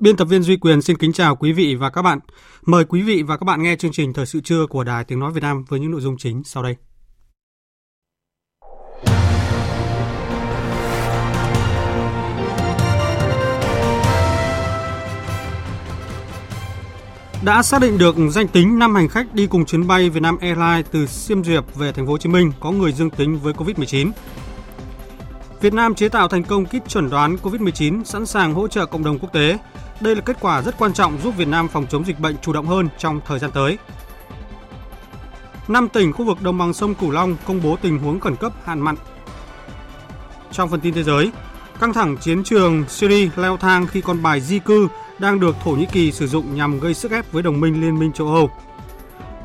Biên tập viên Duy Quyền xin kính chào quý vị và các bạn. Mời quý vị và các bạn nghe chương trình Thời sự trưa của Đài Tiếng Nói Việt Nam với những nội dung chính sau đây. Đã xác định được danh tính 5 hành khách đi cùng chuyến bay Vietnam Airlines từ Siem Reap về thành phố Hồ Chí Minh có người dương tính với Covid-19. Việt Nam chế tạo thành công kit chuẩn đoán COVID-19 sẵn sàng hỗ trợ cộng đồng quốc tế. Đây là kết quả rất quan trọng giúp Việt Nam phòng chống dịch bệnh chủ động hơn trong thời gian tới. Năm tỉnh khu vực đồng bằng sông Cửu Long công bố tình huống khẩn cấp hạn mặn. Trong phần tin thế giới, căng thẳng chiến trường Syria leo thang khi con bài di cư đang được Thổ Nhĩ Kỳ sử dụng nhằm gây sức ép với đồng minh Liên minh châu Âu.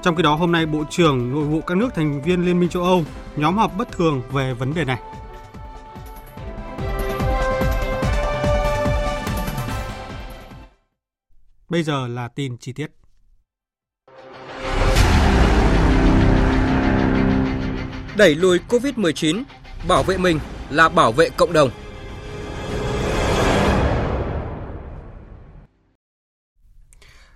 Trong khi đó, hôm nay Bộ trưởng Nội vụ các nước thành viên Liên minh châu Âu nhóm họp bất thường về vấn đề này. Bây giờ là tin chi tiết. Đẩy lùi COVID-19, bảo vệ mình là bảo vệ cộng đồng.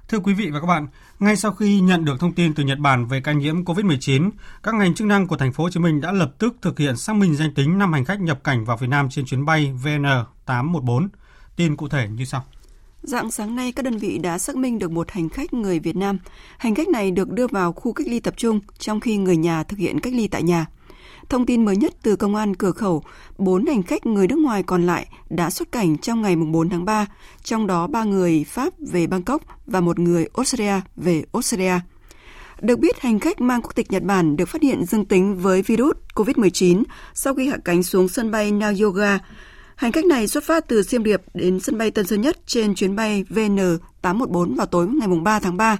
Thưa quý vị và các bạn, ngay sau khi nhận được thông tin từ Nhật Bản về ca nhiễm COVID-19, các ngành chức năng của thành phố Hồ Chí Minh đã lập tức thực hiện xác minh danh tính 5 hành khách nhập cảnh vào Việt Nam trên chuyến bay VN814. Tin cụ thể như sau. Dạng sáng nay, các đơn vị đã xác minh được một hành khách người Việt Nam. Hành khách này được đưa vào khu cách ly tập trung, trong khi người nhà thực hiện cách ly tại nhà. Thông tin mới nhất từ công an cửa khẩu, 4 hành khách người nước ngoài còn lại đã xuất cảnh trong ngày 4 tháng 3, trong đó 3 người Pháp về Bangkok và một người Australia về Australia. Được biết, hành khách mang quốc tịch Nhật Bản được phát hiện dương tính với virus COVID-19 sau khi hạ cánh xuống sân bay Naoyoga, Hành khách này xuất phát từ Siem Reap đến sân bay Tân Sơn Nhất trên chuyến bay VN814 vào tối ngày 3 tháng 3.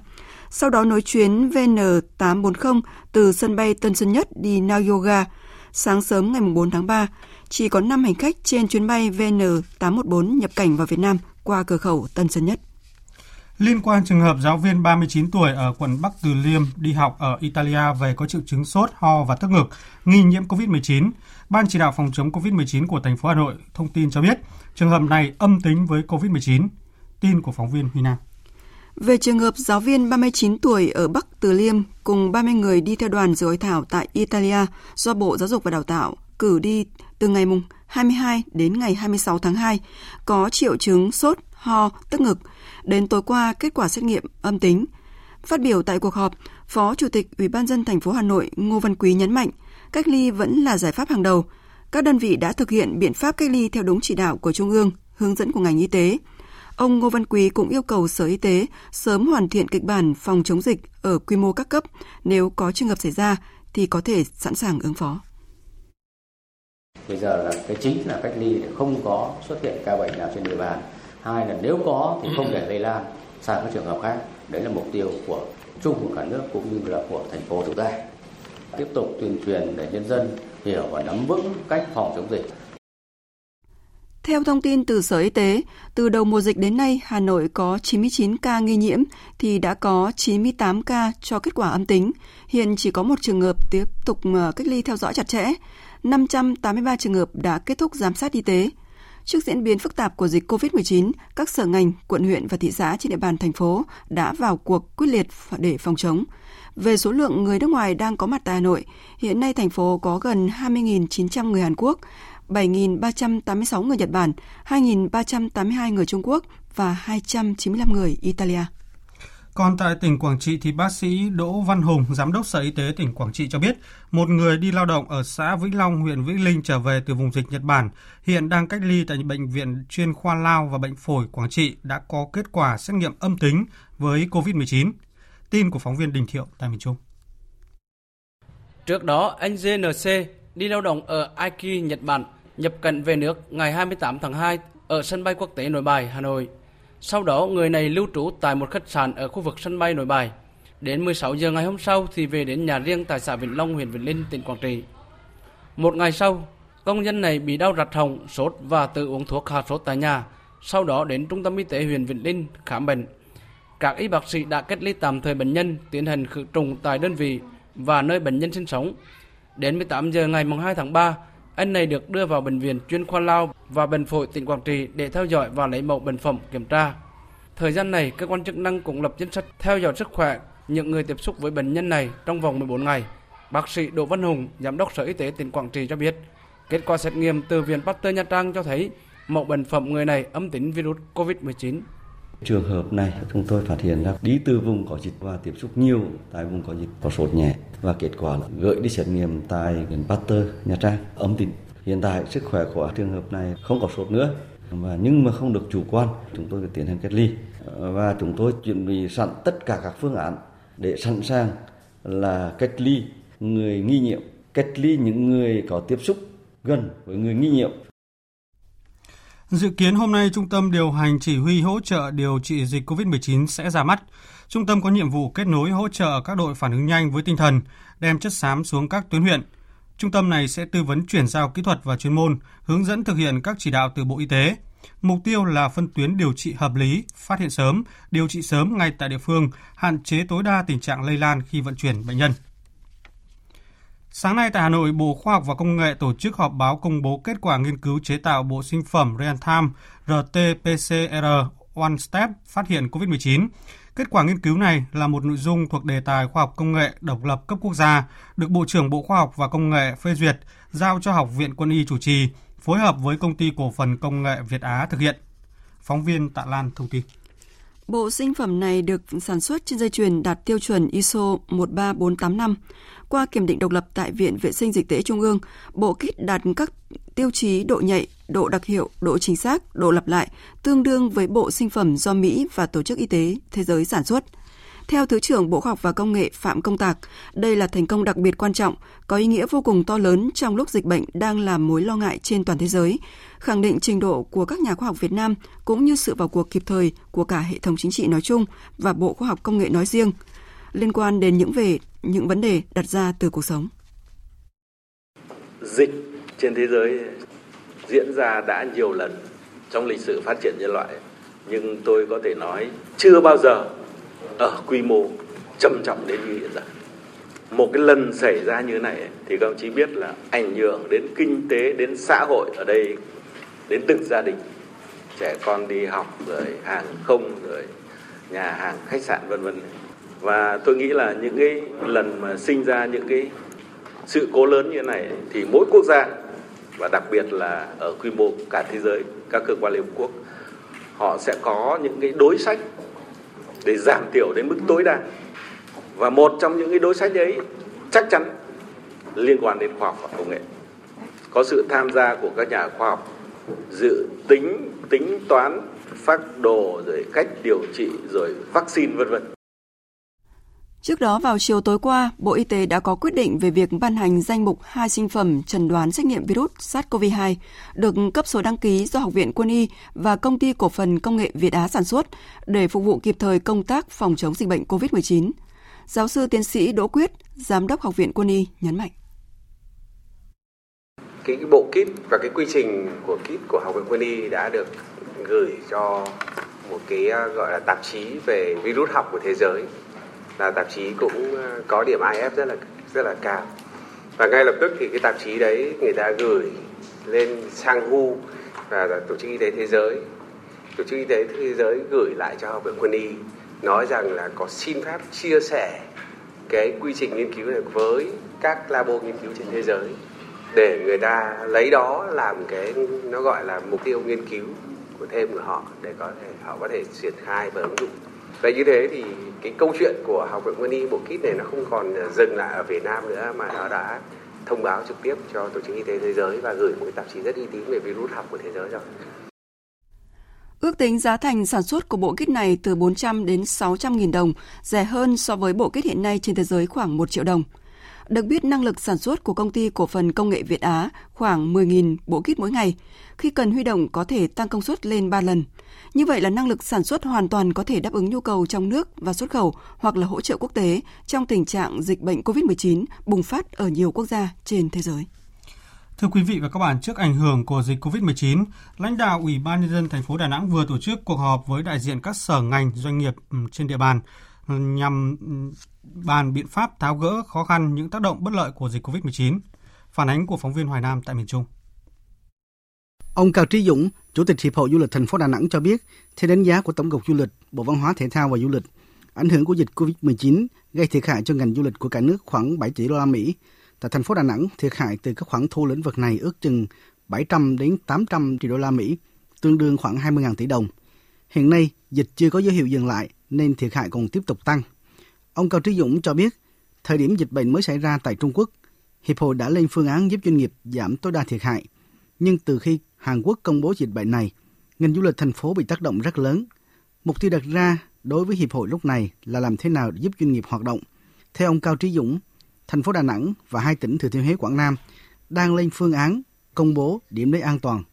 Sau đó nối chuyến VN840 từ sân bay Tân Sơn Nhất đi Nagoya. Sáng sớm ngày 4 tháng 3, chỉ có 5 hành khách trên chuyến bay VN814 nhập cảnh vào Việt Nam qua cửa khẩu Tân Sơn Nhất. Liên quan trường hợp giáo viên 39 tuổi ở quận Bắc Từ Liêm đi học ở Italia về có triệu chứng sốt, ho và tức ngực, nghi nhiễm COVID-19, Ban chỉ đạo phòng chống COVID-19 của thành phố Hà Nội thông tin cho biết trường hợp này âm tính với COVID-19. Tin của phóng viên Huy Nam. Về trường hợp giáo viên 39 tuổi ở Bắc Từ Liêm cùng 30 người đi theo đoàn dự hội thảo tại Italia do Bộ Giáo dục và Đào tạo cử đi từ ngày 22 đến ngày 26 tháng 2, có triệu chứng sốt, ho, tức ngực. Đến tối qua, kết quả xét nghiệm âm tính. Phát biểu tại cuộc họp, Phó Chủ tịch Ủy ban dân thành phố Hà Nội Ngô Văn Quý nhấn mạnh, cách ly vẫn là giải pháp hàng đầu. Các đơn vị đã thực hiện biện pháp cách ly theo đúng chỉ đạo của Trung ương, hướng dẫn của ngành y tế. Ông Ngô Văn Quý cũng yêu cầu Sở Y tế sớm hoàn thiện kịch bản phòng chống dịch ở quy mô các cấp, nếu có trường hợp xảy ra thì có thể sẵn sàng ứng phó. Bây giờ là cái chính là cách ly để không có xuất hiện ca bệnh nào trên địa bàn. Hai là nếu có thì không để lây lan sang các trường hợp khác. Đấy là mục tiêu của chung của cả nước cũng như là của thành phố chúng ta tiếp tục tuyên truyền để nhân dân hiểu và nắm vững cách phòng chống dịch. Theo thông tin từ Sở Y tế, từ đầu mùa dịch đến nay, Hà Nội có 99 ca nghi nhiễm thì đã có 98 ca cho kết quả âm tính. Hiện chỉ có một trường hợp tiếp tục ờ, cách ly theo dõi chặt chẽ. 583 trường hợp đã kết thúc giám sát y tế. Trước diễn biến phức tạp của dịch COVID-19, các sở ngành, quận huyện và thị xã trên địa bàn thành phố đã vào cuộc quyết liệt để phòng chống. Về số lượng người nước ngoài đang có mặt tại Hà Nội, hiện nay thành phố có gần 20.900 người Hàn Quốc, 7.386 người Nhật Bản, 2.382 người Trung Quốc và 295 người Italia. Còn tại tỉnh Quảng Trị thì bác sĩ Đỗ Văn Hùng, Giám đốc Sở Y tế tỉnh Quảng Trị cho biết, một người đi lao động ở xã Vĩnh Long, huyện Vĩnh Linh trở về từ vùng dịch Nhật Bản, hiện đang cách ly tại Bệnh viện chuyên khoa lao và bệnh phổi Quảng Trị đã có kết quả xét nghiệm âm tính với COVID-19. Tin của phóng viên Đình Thiệu tại miền Trung. Trước đó, anh GNC đi lao động ở Aiki, Nhật Bản, nhập cảnh về nước ngày 28 tháng 2 ở sân bay quốc tế Nội Bài, Hà Nội. Sau đó, người này lưu trú tại một khách sạn ở khu vực sân bay Nội Bài. Đến 16 giờ ngày hôm sau thì về đến nhà riêng tại xã Vĩnh Long, huyện Vĩnh Linh, tỉnh Quảng Trị. Một ngày sau, công nhân này bị đau rạch họng, sốt và tự uống thuốc hạ sốt tại nhà. Sau đó đến trung tâm y tế huyện Vĩnh Linh khám bệnh. Các y bác sĩ đã cách ly tạm thời bệnh nhân, tiến hành khử trùng tại đơn vị và nơi bệnh nhân sinh sống. Đến 18 giờ ngày 2 tháng 3, anh này được đưa vào bệnh viện chuyên khoa lao và bệnh phổi tỉnh Quảng Trị để theo dõi và lấy mẫu bệnh phẩm kiểm tra. Thời gian này, cơ quan chức năng cũng lập danh sách theo dõi sức khỏe những người tiếp xúc với bệnh nhân này trong vòng 14 ngày. Bác sĩ Đỗ Văn Hùng, Giám đốc Sở Y tế tỉnh Quảng Trị cho biết, kết quả xét nghiệm từ Viện Pasteur Nha Trang cho thấy mẫu bệnh phẩm người này âm tính virus COVID-19. Trường hợp này chúng tôi phát hiện ra đi từ vùng có dịch và tiếp xúc nhiều tại vùng có dịch có sốt nhẹ và kết quả là gửi đi xét nghiệm tại gần Pasteur Nha Trang âm tính. Hiện tại sức khỏe của trường hợp này không có sốt nữa và nhưng mà không được chủ quan chúng tôi tiến hành cách ly và chúng tôi chuẩn bị sẵn tất cả các phương án để sẵn sàng là cách ly người nghi nhiễm, cách ly những người có tiếp xúc gần với người nghi nhiễm Dự kiến hôm nay Trung tâm điều hành chỉ huy hỗ trợ điều trị dịch COVID-19 sẽ ra mắt. Trung tâm có nhiệm vụ kết nối hỗ trợ các đội phản ứng nhanh với tinh thần, đem chất xám xuống các tuyến huyện. Trung tâm này sẽ tư vấn chuyển giao kỹ thuật và chuyên môn, hướng dẫn thực hiện các chỉ đạo từ Bộ Y tế. Mục tiêu là phân tuyến điều trị hợp lý, phát hiện sớm, điều trị sớm ngay tại địa phương, hạn chế tối đa tình trạng lây lan khi vận chuyển bệnh nhân. Sáng nay tại Hà Nội, Bộ Khoa học và Công nghệ tổ chức họp báo công bố kết quả nghiên cứu chế tạo bộ sinh phẩm real-time RT-PCR One Step phát hiện COVID-19. Kết quả nghiên cứu này là một nội dung thuộc đề tài khoa học công nghệ độc lập cấp quốc gia, được Bộ trưởng Bộ Khoa học và Công nghệ phê duyệt, giao cho Học viện Quân y chủ trì, phối hợp với Công ty Cổ phần Công nghệ Việt Á thực hiện. Phóng viên Tạ Lan thông tin. Bộ sinh phẩm này được sản xuất trên dây chuyền đạt tiêu chuẩn ISO 13485. Qua kiểm định độc lập tại Viện Vệ sinh Dịch tễ Trung ương, bộ kit đạt các tiêu chí độ nhạy, độ đặc hiệu, độ chính xác, độ lặp lại tương đương với bộ sinh phẩm do Mỹ và Tổ chức Y tế Thế giới sản xuất. Theo Thứ trưởng Bộ Khoa học và Công nghệ Phạm Công Tạc, đây là thành công đặc biệt quan trọng, có ý nghĩa vô cùng to lớn trong lúc dịch bệnh đang là mối lo ngại trên toàn thế giới, khẳng định trình độ của các nhà khoa học Việt Nam cũng như sự vào cuộc kịp thời của cả hệ thống chính trị nói chung và Bộ Khoa học Công nghệ nói riêng liên quan đến những về những vấn đề đặt ra từ cuộc sống. Dịch trên thế giới diễn ra đã nhiều lần trong lịch sử phát triển nhân loại, nhưng tôi có thể nói chưa bao giờ ở quy mô trầm trọng đến như hiện giờ. Một cái lần xảy ra như này thì các ông chí biết là ảnh hưởng đến kinh tế, đến xã hội ở đây, đến từng gia đình. Trẻ con đi học rồi hàng không rồi nhà hàng khách sạn vân vân và tôi nghĩ là những cái lần mà sinh ra những cái sự cố lớn như này thì mỗi quốc gia và đặc biệt là ở quy mô cả thế giới các cơ quan liên hợp quốc họ sẽ có những cái đối sách để giảm thiểu đến mức tối đa. Và một trong những cái đối sách ấy chắc chắn liên quan đến khoa học và công nghệ. Có sự tham gia của các nhà khoa học dự tính tính toán, phác đồ, rồi cách điều trị, rồi vaccine, vân vân. Trước đó vào chiều tối qua, Bộ Y tế đã có quyết định về việc ban hành danh mục hai sinh phẩm trần đoán xét nghiệm virus SARS-CoV-2 được cấp số đăng ký do Học viện Quân y và Công ty Cổ phần Công nghệ Việt Á sản xuất để phục vụ kịp thời công tác phòng chống dịch bệnh COVID-19. Giáo sư tiến sĩ Đỗ Quyết, Giám đốc Học viện Quân y nhấn mạnh. Cái, cái bộ kit và cái quy trình của kit của Học viện Quân y đã được gửi cho một cái ờ, gọi là tạp chí về virus học của thế giới là tạp chí cũng ờ, có điểm IF rất là rất là cao. Và ngay lập tức thì cái tạp chí đấy người ta gửi lên sang WHO và tổ chức y tế thế giới. Tổ chức y tế thế giới gửi lại cho học viện quân y, nói rằng là có xin phép chia sẻ cái quy trình nghiên cứu này với các labo nghiên cứu trên thế giới để người ta lấy đó làm cái, nó gọi là mục tiêu nghiên cứu của thêm của họ để có thể, họ có thể triển khai và ứng dụng. Vậy như thế thì cái câu chuyện của Học viện Quân y bộ kit này nó không còn à, dừng lại ở Việt Nam nữa mà nó đã thông báo trực tiếp cho Tổ chức Y tế Thế giới và gửi một cái tạp chí rất uy tín về virus học của thế giới rồi. Ước tính giá thành sản xuất của bộ kit này từ 400 đến 600 nghìn đồng, rẻ hơn so với bộ kit hiện nay trên thế giới khoảng 1 triệu đồng. Được biết năng lực sản xuất của công ty cổ phần công nghệ Việt Á khoảng 10.000 bộ kit mỗi ngày. Khi cần huy động có thể tăng công suất lên 3 lần. Như vậy là năng lực sản xuất hoàn toàn có thể đáp ứng nhu cầu trong nước và xuất khẩu hoặc là hỗ trợ quốc tế trong tình trạng dịch bệnh COVID-19 bùng phát ở nhiều quốc gia trên thế giới. Thưa quý vị và các bạn, trước ảnh hưởng của dịch COVID-19, lãnh đạo Ủy ban nhân dân thành phố Đà Nẵng vừa tổ chức cuộc họp với đại diện các sở ngành, doanh nghiệp ừ, trên địa bàn ừ, nhằm ừ, bàn biện pháp tháo gỡ khó khăn những tác động bất lợi của dịch COVID-19. Phản ánh của phóng viên Hoài Nam tại miền Trung. Ông Cao Trí Dũng, Chủ tịch Hiệp hội Du lịch thành phố Đà Nẵng cho biết, theo đánh giá của Tổng cục Du lịch, Bộ Văn hóa Thể thao và Du lịch, ảnh hưởng của dịch COVID-19 gây thiệt hại cho ngành du lịch của cả nước khoảng 7 tỷ đô la Mỹ. Tại thành phố Đà Nẵng, thiệt hại từ các khoản thu lĩnh vực này ước chừng 700 đến 800 triệu đô la Mỹ, tương đương khoảng 20.000 tỷ đồng. Hiện nay, dịch chưa có dấu hiệu dừng lại nên thiệt hại còn tiếp tục tăng. Ông Cao Trí Dũng cho biết, thời điểm dịch bệnh mới xảy ra tại Trung Quốc, Hiệp hội đã lên phương án giúp doanh nghiệp giảm tối đa thiệt hại. Nhưng từ khi Hàn Quốc công bố dịch bệnh này, ngành du lịch thành phố bị tác động rất lớn. Mục tiêu đặt ra đối với Hiệp hội lúc này là làm thế nào để giúp doanh nghiệp hoạt động. Theo ông Cao Trí Dũng, thành phố Đà Nẵng và hai tỉnh Thừa Thiên Huế, Quảng Nam đang lên phương án công bố điểm đến an toàn.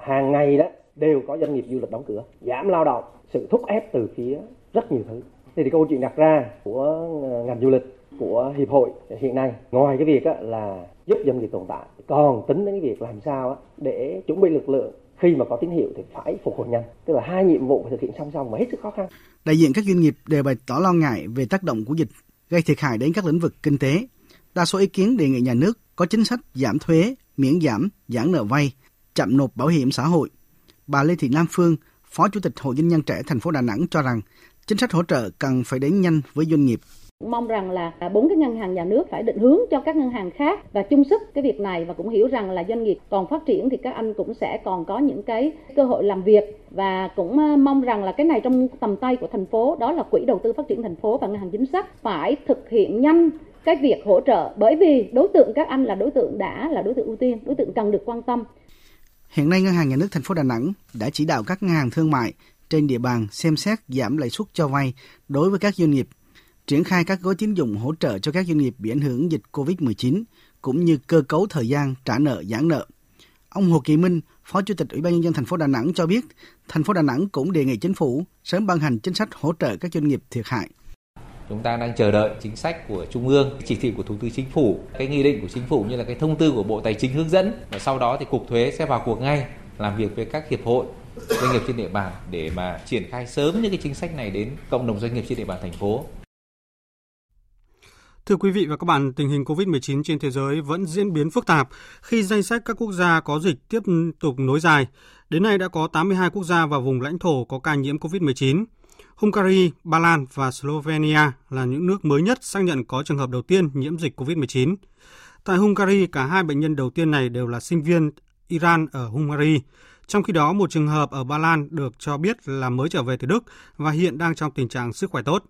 Hàng ngày đó đều có doanh nghiệp du lịch đóng cửa, giảm lao động, sự thúc ép từ phía rất nhiều thứ. Thì, thì câu chuyện đặt ra của ngành du lịch của hiệp hội hiện nay ngoài cái việc là giúp doanh nghiệp tồn tại. Còn tính đến cái việc làm sao để chuẩn bị lực lượng, khi mà có tín hiệu thì phải phục hồi nhanh. Tức là hai nhiệm vụ phải thực hiện song song mà hết sức khó khăn. Đại diện các doanh nghiệp đều bày tỏ lo ngại về tác động của dịch gây thiệt hại đến các lĩnh vực kinh tế. Đa số ý kiến đề nghị nhà nước có chính sách giảm thuế, miễn giảm, giãn nợ vay, chậm nộp bảo hiểm xã hội. Bà Lê Thị Nam Phương, phó chủ tịch hội doanh nhân trẻ thành phố Đà Nẵng cho rằng chính sách hỗ trợ cần phải đến nhanh với doanh nghiệp mong rằng là à, bốn cái ngân hàng nhà nước phải định hướng cho các ngân hàng khác và chung sức cái việc này và cũng hiểu rằng là doanh nghiệp còn phát triển thì các anh cũng sẽ còn có những cái cơ hội làm việc và cũng mong rằng là cái này trong tầm tay của thành phố, đó là quỹ đầu tư phát triển thành phố và ngân hàng chính sách phải thực hiện nhanh cái việc hỗ trợ. Bởi vì đối tượng các anh là đối tượng đã, là đối tượng ưu tiên, đối tượng cần được quan tâm. Hiện nay, Ngân hàng Nhà nước thành phố Đà Nẵng đã chỉ đạo các ngân hàng thương mại trên địa bàn xem xét giảm lãi suất cho vay đối với các doanh nghiệp triển khai các gói tín dụng hỗ trợ cho các doanh nghiệp bị ảnh hưởng dịch COVID-19 cũng như cơ cấu thời gian trả nợ giãn nợ. Ông Hồ Kỳ Minh, Phó Chủ tịch Ủy ban nhân dân thành phố Đà Nẵng cho biết, thành phố Đà Nẵng cũng đề nghị chính phủ sớm ban hành chính sách hỗ trợ các doanh nghiệp thiệt hại. Chúng ta đang chờ đợi chính sách của Trung ương, chỉ thị của Thủ tướng Chính phủ, cái nghị định của Chính phủ như là cái thông tư của Bộ Tài chính hướng dẫn và sau đó thì Cục Thuế sẽ vào cuộc ngay làm việc với các hiệp hội doanh nghiệp trên địa bàn để mà triển khai sớm những cái chính sách này đến cộng đồng doanh nghiệp trên địa bàn thành phố. Thưa quý vị và các bạn, tình hình COVID-19 trên thế giới vẫn diễn biến phức tạp khi danh sách các quốc gia có dịch tiếp tục nối dài. Đến nay đã có 82 quốc gia và vùng lãnh thổ có ca nhiễm COVID-19. Hungary, Ba Lan và Slovenia là những nước mới nhất xác nhận có trường hợp đầu tiên nhiễm dịch COVID-19. Tại Hungary, cả hai bệnh nhân đầu tiên này đều là sinh viên Iran ở Hungary. Trong khi đó, một trường hợp ở Ba Lan được cho biết là mới trở về từ Đức và hiện đang trong tình trạng sức khỏe tốt.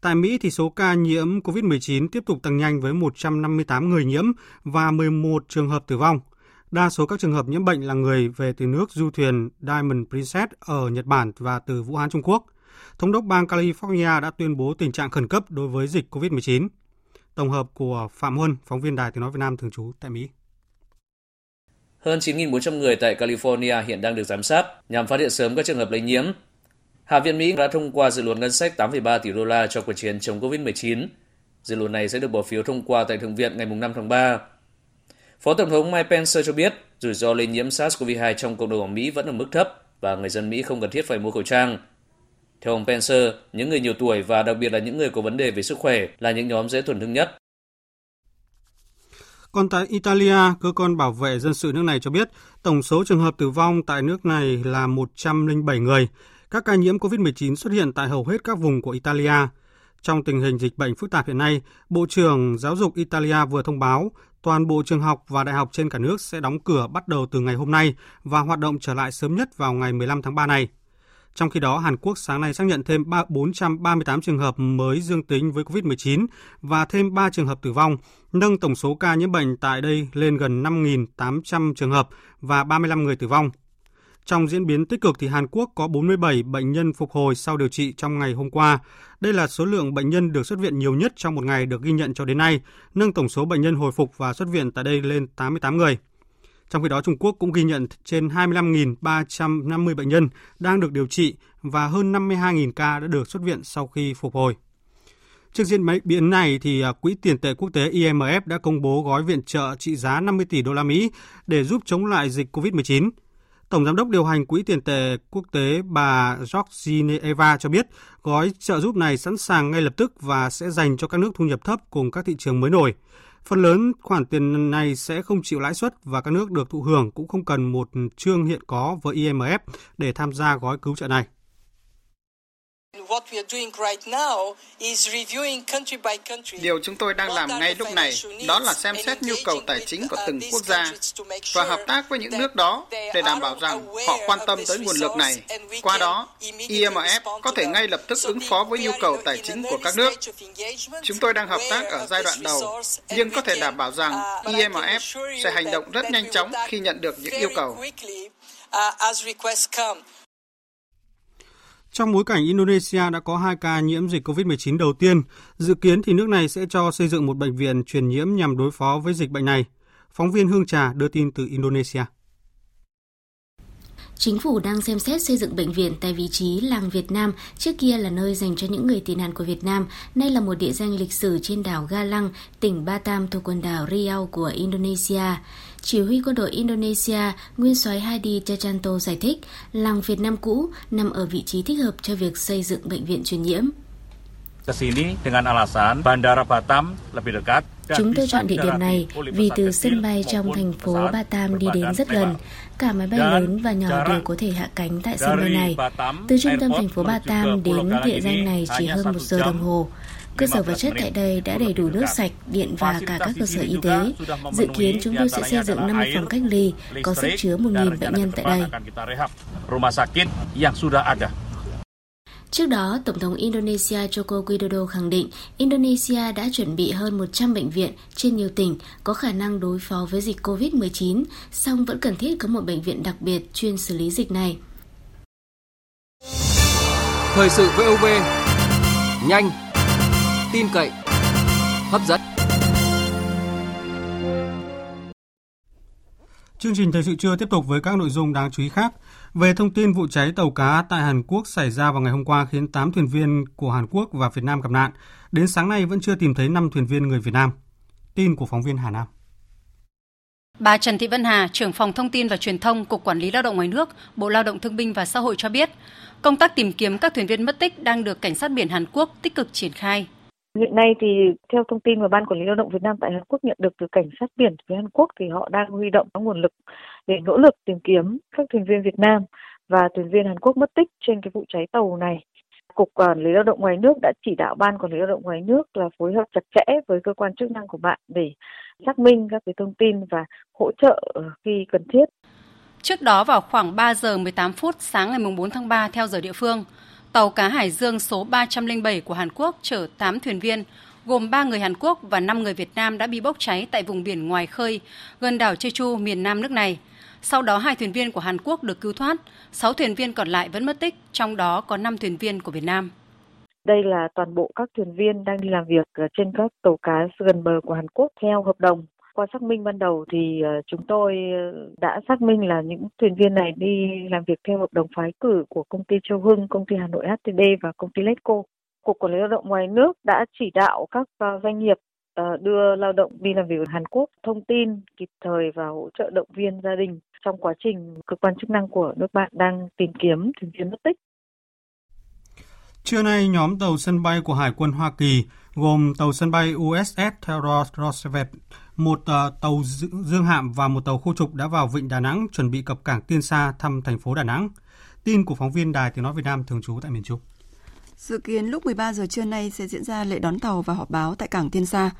Tại Mỹ thì số ca nhiễm COVID-19 tiếp tục tăng nhanh với 158 người nhiễm và 11 trường hợp tử vong. Đa số các trường hợp nhiễm bệnh là người về từ nước du thuyền Diamond Princess ở Nhật Bản và từ Vũ Hán Trung Quốc. Thống đốc bang California đã tuyên bố tình trạng khẩn cấp đối với dịch COVID-19. Tổng hợp của Phạm Huân, phóng viên Đài Tiếng Nói Việt Nam thường trú tại Mỹ. Hơn 9.400 người tại California hiện đang được giám sát nhằm phát hiện sớm các trường hợp lây nhiễm Hạ viện Mỹ đã thông qua dự luật ngân sách 8,3 tỷ đô la cho cuộc chiến chống COVID-19. Dự luật này sẽ được bỏ phiếu thông qua tại Thượng viện ngày 5 tháng 3. Phó Tổng thống Mike Pence cho biết rủi ro lây nhiễm SARS-CoV-2 trong cộng đồng ở Mỹ vẫn ở mức thấp và người dân Mỹ không cần thiết phải mua khẩu trang. Theo ông Pence, những người nhiều tuổi và đặc biệt là những người có vấn đề về sức khỏe là những nhóm dễ tổn thương nhất. Còn tại Italia, cơ quan bảo vệ dân sự nước này cho biết tổng số trường hợp tử vong tại nước này là 107 người, các ca nhiễm COVID-19 xuất hiện tại hầu hết các vùng của Italia. Trong tình hình dịch bệnh phức tạp hiện nay, Bộ trưởng Giáo dục Italia vừa thông báo toàn bộ trường học và đại học trên cả nước sẽ đóng cửa bắt đầu từ ngày hôm nay và hoạt động trở lại sớm nhất vào ngày 15 tháng 3 này. Trong khi đó, Hàn Quốc sáng nay xác nhận thêm 438 trường hợp mới dương tính với COVID-19 và thêm 3 trường hợp tử vong, nâng tổng số ca nhiễm bệnh tại đây lên gần 5.800 trường hợp và 35 người tử vong. Trong diễn biến tích cực thì Hàn Quốc có 47 bệnh nhân phục hồi sau điều trị trong ngày hôm qua. Đây là số lượng bệnh nhân được xuất viện nhiều nhất trong một ngày được ghi nhận cho đến nay, nâng tổng số bệnh nhân hồi phục và xuất viện tại đây lên 88 người. Trong khi đó, Trung Quốc cũng ghi nhận trên 25.350 bệnh nhân đang được điều trị và hơn 52.000 ca đã được xuất viện sau khi phục hồi. Trước diễn biến này thì à, Quỹ tiền tệ quốc tế IMF đã công bố gói viện trợ trị giá 50 tỷ đô la Mỹ để giúp chống lại dịch COVID-19. Tổng giám đốc điều hành Quỹ tiền tệ quốc tế bà Georgieva cho biết, gói trợ giúp này sẵn sàng ngay lập tức và sẽ dành cho các nước thu nhập thấp cùng các thị trường mới nổi. Phần lớn khoản tiền này sẽ không chịu lãi suất và các nước được thụ hưởng cũng không cần một chương hiện có với IMF để tham gia gói cứu trợ này. Điều chúng tôi đang làm ngay lúc này đó là xem xét nhu cầu tài chính của từng quốc gia và hợp tác với những nước đó để đảm bảo rằng họ quan tâm tới nguồn lực này. Qua đó, IMF có thể ngay lập tức ứng phó với nhu cầu tài chính của các nước. Chúng tôi đang hợp tác ở giai đoạn đầu, nhưng có thể đảm bảo rằng IMF sẽ hành động rất nhanh chóng khi nhận được những yêu cầu. Trong bối cảnh Indonesia đã có hai ca nhiễm dịch COVID-19 đầu tiên, dự kiến thì nước này sẽ cho xây dựng một bệnh viện truyền nhiễm nhằm đối phó với dịch bệnh này. Phóng viên Hương Trà đưa tin từ Indonesia. Chính phủ đang xem xét xây dựng bệnh viện tại vị trí làng Việt Nam, trước kia là nơi dành cho những người tị nạn của Việt Nam, nay là một địa danh lịch sử trên đảo Galang, tỉnh Batam thuộc quần đảo Riau của Indonesia. Chỉ huy quân đội Indonesia, nguyên soái Hadi Chajanto giải thích, làng Việt Nam cũ nằm ở vị trí thích hợp cho việc xây dựng bệnh viện truyền nhiễm. Chúng tôi chọn địa điểm này vì từ sân bay trong thành phố Batam đi đến rất gần. Cả máy bay lớn và nhỏ đều có thể hạ cánh tại sân bay này. Từ trung tâm thành phố Batam đến địa danh này chỉ hơn một giờ đồng hồ. Cơ sở vật chất tại đây đã đầy đủ nước sạch, điện và cả các cơ sở y tế. Dự kiến chúng tôi sẽ xây dựng 50 phòng cách ly, có sức chứa 1.000 bệnh nhân tại đây. Trước đó, Tổng thống Indonesia Joko Widodo khẳng định Indonesia đã chuẩn bị hơn 100 bệnh viện trên nhiều tỉnh có khả năng đối phó với dịch COVID-19, song vẫn cần thiết có một bệnh viện đặc biệt chuyên xử lý dịch này. Thời sự VOV, nhanh, tin cậy, hấp dẫn. Chương trình thời sự trưa tiếp tục với các nội dung đáng chú ý khác. Về thông tin vụ cháy tàu cá tại Hàn Quốc xảy ra vào ngày hôm qua khiến 8 thuyền viên của Hàn Quốc và Việt Nam gặp nạn, đến sáng nay vẫn chưa tìm thấy 5 thuyền viên người Việt Nam. Tin của phóng viên Hà Nam. Bà Trần Thị Vân Hà, trưởng phòng thông tin và truyền thông Cục Quản lý Lao động ngoài nước, Bộ Lao động Thương binh và Xã hội cho biết, công tác tìm kiếm các thuyền viên mất tích đang được cảnh sát biển Hàn Quốc tích cực triển khai. Hiện nay thì theo thông tin mà Ban Quản lý Lao động Việt Nam tại Hàn Quốc nhận được từ cảnh sát biển phía Hàn Quốc thì họ đang huy động các nguồn lực để nỗ lực tìm kiếm các thuyền viên Việt Nam và thuyền viên Hàn Quốc mất tích trên cái vụ cháy tàu này. Cục Quản lý Lao động ngoài nước đã chỉ đạo Ban Quản lý Lao động ngoài nước là phối hợp chặt chẽ với cơ quan chức năng của bạn để xác minh các cái thông tin và hỗ trợ ờ, khi cần thiết. Trước đó vào khoảng 3 giờ 18 phút sáng ngày 4 tháng 3 theo giờ địa phương, tàu cá Hải Dương số 307 của Hàn Quốc chở 8 thuyền viên, gồm 3 người Hàn Quốc và 5 người Việt Nam đã bị bốc cháy tại vùng biển ngoài khơi gần đảo Jeju, miền Nam nước này. Sau đó hai thuyền viên của Hàn Quốc được cứu thoát, 6 thuyền viên còn lại vẫn mất tích, trong đó có 5 thuyền viên của Việt Nam. Đây là toàn bộ các thuyền viên đang đi làm việc trên các tàu cá gần bờ của Hàn Quốc theo hợp đồng qua xác minh ban đầu thì ờ, chúng tôi ờ, đã xác minh là những thuyền viên này đi làm việc theo hợp đồng phái cử của công ty Châu Hưng, công ty Hà Nội HTD và công ty Letco. Cục Quản lý Lao động ngoài nước đã chỉ đạo các ờ, doanh nghiệp đưa lao động đi làm việc ở Hàn Quốc thông tin kịp thời và hỗ trợ động viên gia đình trong quá trình cơ quan chức năng của nước bạn đang tìm kiếm thuyền viên mất tích. Trưa nay, nhóm tàu sân bay của Hải quân Hoa Kỳ gồm tàu sân bay USS Theodore Roosevelt, một uh, tàu dương hạm và một tàu khu trục đã vào vịnh Đà Nẵng chuẩn bị cập cảng Tiên Sa thăm thành phố Đà Nẵng. Tin của phóng viên Đài Tiếng Nói Việt Nam thường trú tại miền Trung. Dự kiến lúc 13 giờ trưa nay sẽ diễn ra lễ đón tàu và họp báo tại cảng Tiên Sa.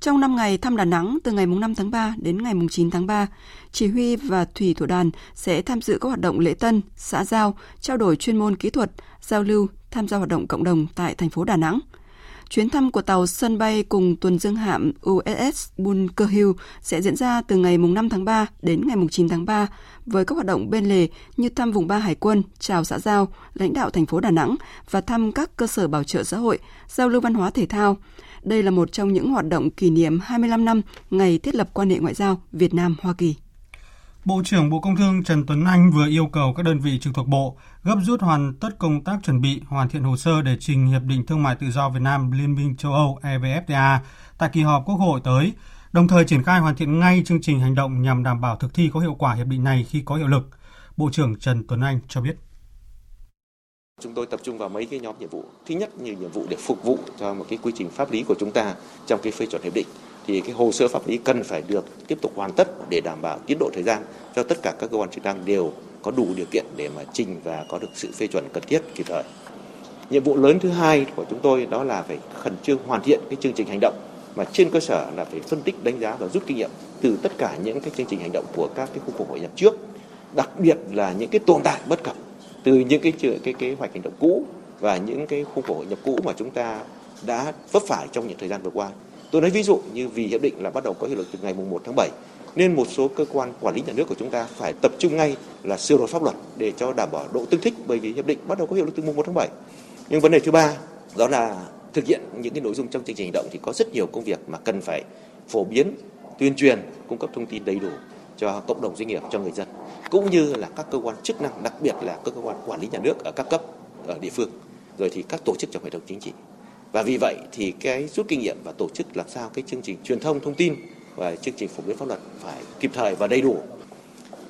Trong 5 ngày thăm Đà Nẵng từ ngày 5 tháng 3 đến ngày 9 tháng 3, chỉ huy và thủy thủ đoàn sẽ tham dự các hoạt động lễ tân, xã giao, trao đổi chuyên môn kỹ thuật, giao lưu, tham gia hoạt động cộng đồng tại thành phố Đà Nẵng. Chuyến thăm của tàu sân bay cùng tuần dương hạm USS Bunker Hill sẽ diễn ra từ ngày 5 tháng 3 đến ngày 9 tháng 3 với các hoạt động bên lề như thăm vùng ba hải quân, chào xã giao, lãnh đạo thành phố Đà Nẵng và thăm các cơ sở bảo trợ xã hội, giao lưu văn hóa thể thao. Đây là một trong những hoạt động kỷ niệm 25 năm ngày thiết lập quan hệ ngoại giao Việt Nam-Hoa Kỳ. Bộ trưởng Bộ Công Thương Trần Tuấn Anh vừa yêu cầu các đơn vị trực thuộc Bộ gấp rút hoàn tất công tác chuẩn bị, hoàn thiện hồ sơ để trình Hiệp định Thương mại Tự do Việt Nam Liên minh châu Âu EVFTA tại kỳ họp Quốc hội tới, đồng thời triển khai hoàn thiện ngay chương trình hành động nhằm đảm bảo thực thi có hiệu quả hiệp định này khi có hiệu lực. Bộ trưởng Trần Tuấn Anh cho biết. Chúng tôi tập trung vào mấy cái nhóm nhiệm vụ. Thứ nhất như nhiệm vụ để phục vụ cho một cái quy trình pháp lý của chúng ta trong cái phê chuẩn hiệp định thì cái hồ sơ pháp lý cần phải được tiếp tục hoàn tất để đảm bảo tiến độ thời gian cho tất cả các cơ quan chức năng đều có đủ điều kiện để mà trình và có được sự phê chuẩn cần thiết kịp thời. Nhiệm vụ lớn thứ hai của chúng tôi đó là phải khẩn trương hoàn thiện cái chương trình hành động mà trên cơ sở là phải phân tích đánh giá và rút kinh nghiệm từ tất cả những cái chương trình hành động của các cái khu vực hội nhập trước, đặc biệt là những cái tồn tại bất cập từ những cái cái kế hoạch hành động cũ và những cái khung khổ hội nhập cũ mà chúng ta đã vấp phải trong những thời gian vừa qua Tôi nói ví dụ như vì hiệp định là bắt đầu có hiệu lực từ ngày 1 tháng 7 nên một số cơ quan quản lý nhà nước của chúng ta phải tập trung ngay là sửa đổi pháp luật để cho đảm bảo độ tương thích bởi vì hiệp định bắt đầu có hiệu lực từ mùng 1 tháng 7. Nhưng vấn đề thứ ba đó là thực hiện những cái nội dung trong chương trình hành động thì có rất nhiều công việc mà cần phải phổ biến, tuyên truyền, cung cấp thông tin đầy đủ cho cộng đồng doanh nghiệp, cho người dân cũng như là các cơ quan chức năng, đặc biệt là các cơ quan quản lý nhà nước ở các cấp ở địa phương, rồi thì các tổ chức trong hệ thống chính trị. Và vì vậy thì cái rút kinh nghiệm và tổ chức làm sao cái chương trình truyền thông thông tin và chương trình phổ biến pháp luật phải kịp thời và đầy đủ.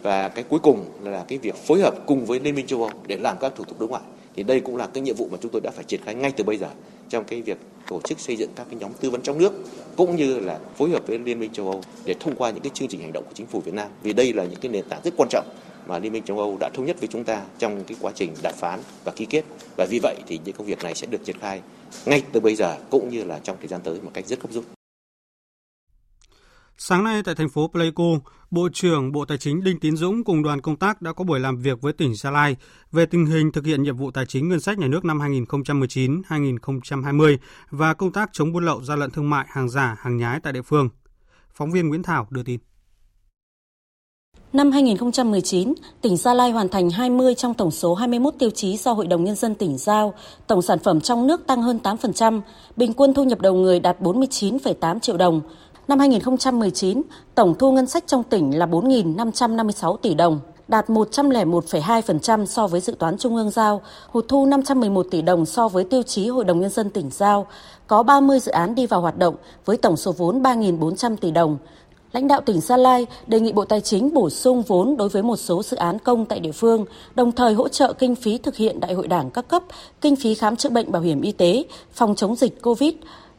Và cái cuối cùng là cái việc phối hợp cùng với Liên minh châu Âu để làm các thủ tục đối ngoại. Thì đây cũng là cái nhiệm vụ mà chúng tôi đã phải triển khai ngay từ bây giờ trong cái việc tổ chức xây dựng các cái nhóm tư vấn trong nước, cũng như là phối hợp với Liên minh châu Âu để thông qua những cái chương trình hành động của chính phủ Việt Nam. Vì đây là những cái nền tảng rất quan trọng mà Liên minh châu Âu đã thống nhất với chúng ta trong cái quá trình đàm phán và ký kết. Và vì vậy thì những công việc này sẽ được triển khai ngay từ bây giờ cũng như là trong thời gian tới một cách rất gấp rút. Sáng nay tại thành phố Pleiku, Bộ trưởng Bộ Tài chính Đinh Tiến Dũng cùng đoàn công tác đã có buổi làm việc với tỉnh Gia Lai về tình hình thực hiện nhiệm vụ tài chính ngân sách nhà nước năm 2019-2020 và công tác chống buôn lậu gian lận thương mại, hàng giả, hàng nhái tại địa phương. Phóng viên Nguyễn Thảo đưa tin. Năm 2019, tỉnh Gia Lai hoàn thành 20 trong tổng số 21 tiêu chí do Hội đồng Nhân dân tỉnh giao. Tổng sản phẩm trong nước tăng hơn 8%, bình quân thu nhập đầu người đạt 49,8 triệu đồng. Năm 2019, tổng thu ngân sách trong tỉnh là 4.556 tỷ đồng, đạt 101,2% so với dự toán Trung ương giao, hụt thu 511 tỷ đồng so với tiêu chí Hội đồng Nhân dân tỉnh giao. Có 30 dự án đi vào hoạt động với tổng số vốn 3.400 tỷ đồng, Lãnh đạo tỉnh Gia Lai đề nghị Bộ Tài chính bổ sung vốn đối với một số dự án công tại địa phương, đồng thời hỗ trợ kinh phí thực hiện đại hội đảng các cấp, kinh phí khám chữa bệnh bảo hiểm y tế, phòng chống dịch COVID,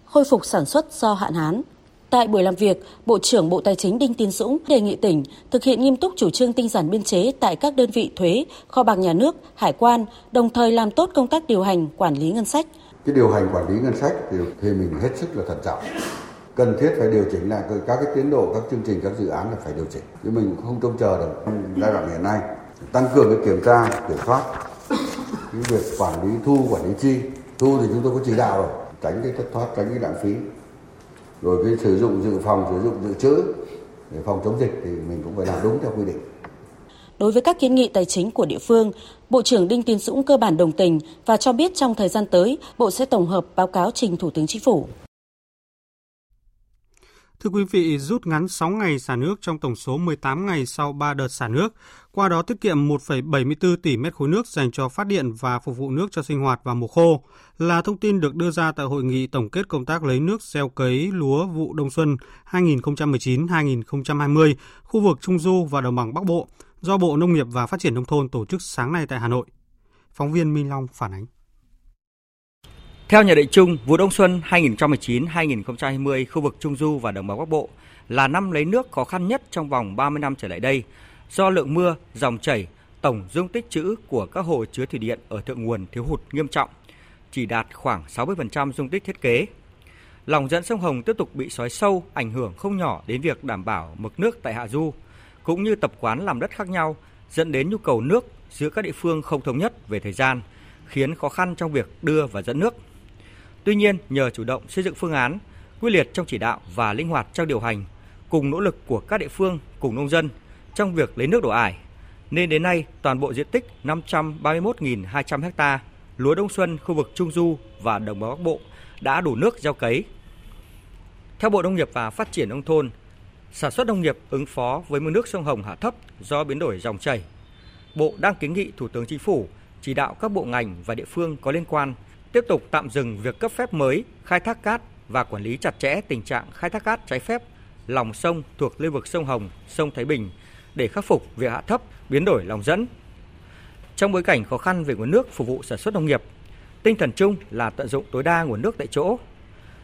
khôi phục sản xuất do hạn hán. Tại buổi làm việc, Bộ trưởng Bộ Tài chính Đinh Tiến Dũng đề nghị tỉnh thực hiện nghiêm túc chủ trương tinh giản biên chế tại các đơn vị thuế, kho bạc nhà nước, hải quan, đồng thời làm tốt công tác điều hành, quản lý ngân sách. Cái điều hành quản lý ngân sách thì, thì mình hết sức là thận trọng cần thiết phải điều chỉnh lại các cái tiến độ các chương trình các dự án là phải điều chỉnh. Chứ mình không trông chờ được giai đoạn hiện nay. Tăng cường cái kiểm tra kiểm soát. Cái việc quản lý thu quản lý chi. Thu thì chúng tôi có chỉ đạo rồi. Tránh cái thất thoát tránh cái lãng phí. Rồi cái sử dụng dự phòng sử dụng dự trữ để phòng chống dịch thì mình cũng phải làm đúng theo quy định. Đối với các kiến nghị tài chính của địa phương, Bộ trưởng Đinh Tiến Dũng cơ bản đồng tình và cho biết trong thời gian tới, Bộ sẽ tổng hợp báo cáo trình Thủ tướng Chính phủ. Thưa quý vị, rút ngắn 6 ngày xả nước trong tổng số 18 ngày sau 3 đợt xả nước, qua đó tiết kiệm 1,74 tỷ mét khối nước dành cho phát điện và phục vụ nước cho sinh hoạt vào mùa khô, là thông tin được đưa ra tại hội nghị tổng kết công tác lấy nước gieo cấy lúa vụ đông xuân 2019-2020, khu vực Trung Du và Đồng bằng Bắc Bộ, do Bộ Nông nghiệp và Phát triển Nông thôn tổ chức sáng nay tại Hà Nội. Phóng viên Minh Long phản ánh. Theo nhận định chung, vụ đông xuân 2019-2020 khu vực Trung Du và Đồng bằng Bắc Bộ là năm lấy nước khó khăn nhất trong vòng 30 năm trở lại đây do lượng mưa, dòng chảy, tổng dung tích trữ của các hồ chứa thủy điện ở thượng nguồn thiếu hụt nghiêm trọng. chỉ đạt khoảng 60% dung tích thiết kế. Lòng dẫn sông Hồng tiếp tục bị sói sâu, ảnh hưởng không nhỏ đến việc đảm bảo mực nước tại hạ du, cũng như tập quán làm đất khác nhau, dẫn đến nhu cầu nước giữa các địa phương không thống nhất về thời gian, khiến khó khăn trong việc đưa và dẫn nước. Tuy nhiên, nhờ chủ động xây dựng phương án, quyết liệt trong chỉ đạo và linh hoạt trong điều hành, cùng nỗ lực của các địa phương cùng nông dân trong việc lấy nước đổ ải, nên đến nay toàn bộ diện tích 531.200 ha lúa đông xuân khu vực Trung Du và Đồng bằng Bắc Bộ đã đủ nước gieo cấy. Theo Bộ Nông nghiệp và Phát triển nông thôn, sản xuất nông nghiệp ứng phó với mực nước sông Hồng hạ thấp do biến đổi dòng chảy. Bộ đang kiến nghị Thủ tướng Chính phủ chỉ đạo các bộ ngành và địa phương có liên quan tiếp tục tạm dừng việc cấp phép mới khai thác cát và quản lý chặt chẽ tình trạng khai thác cát trái phép lòng sông thuộc lưu vực sông Hồng, sông Thái Bình để khắc phục việc hạ thấp, biến đổi lòng dẫn. Trong bối cảnh khó khăn về nguồn nước phục vụ sản xuất nông nghiệp, tinh thần chung là tận dụng tối đa nguồn nước tại chỗ.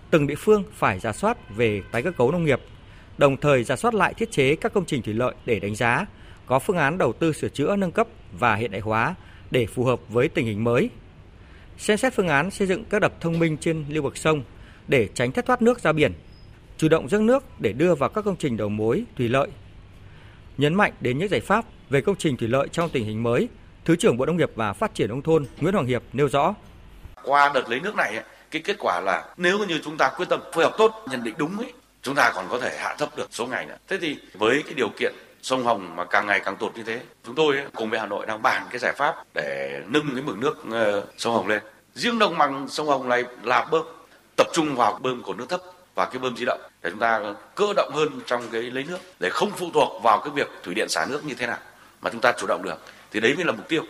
Từng địa phương phải giả soát về tái cơ cấu nông nghiệp, đồng thời giả soát lại thiết chế các công trình thủy lợi để đánh giá, có phương án đầu tư sửa chữa nâng cấp và hiện đại hóa để phù hợp với tình hình mới. Xem xét phương án xây dựng các đập thông minh trên lưu vực sông để tránh thất thoát nước ra biển, chủ động dâng nước để đưa vào các công trình đầu mối thủy lợi. Nhấn mạnh đến những giải pháp về công trình thủy lợi trong tình hình mới, Thứ trưởng Bộ Nông nghiệp và Phát triển nông thôn Nguyễn Hoàng Hiệp nêu rõ. Qua đợt lấy nước này, cái kết quả là nếu như chúng ta quyết tâm phối hợp tốt, nhận định đúng ấy, chúng ta còn có thể hạ thấp được số ngày nữa. Thế thì với cái điều kiện sông Hồng mà càng ngày càng tụt như thế, chúng tôi eh, cùng với Hà Nội đang bàn cái giải pháp để nâng cái mực nước eh, sông Hồng lên. Riêng đồng bằng sông Hồng này là bơm tập trung vào bơm của nước thấp và cái bơm di động để chúng ta cơ động hơn trong cái lấy nước để không phụ thuộc vào cái việc thủy điện xả nước như thế nào mà chúng ta chủ động được thì đấy mới là mục tiêu.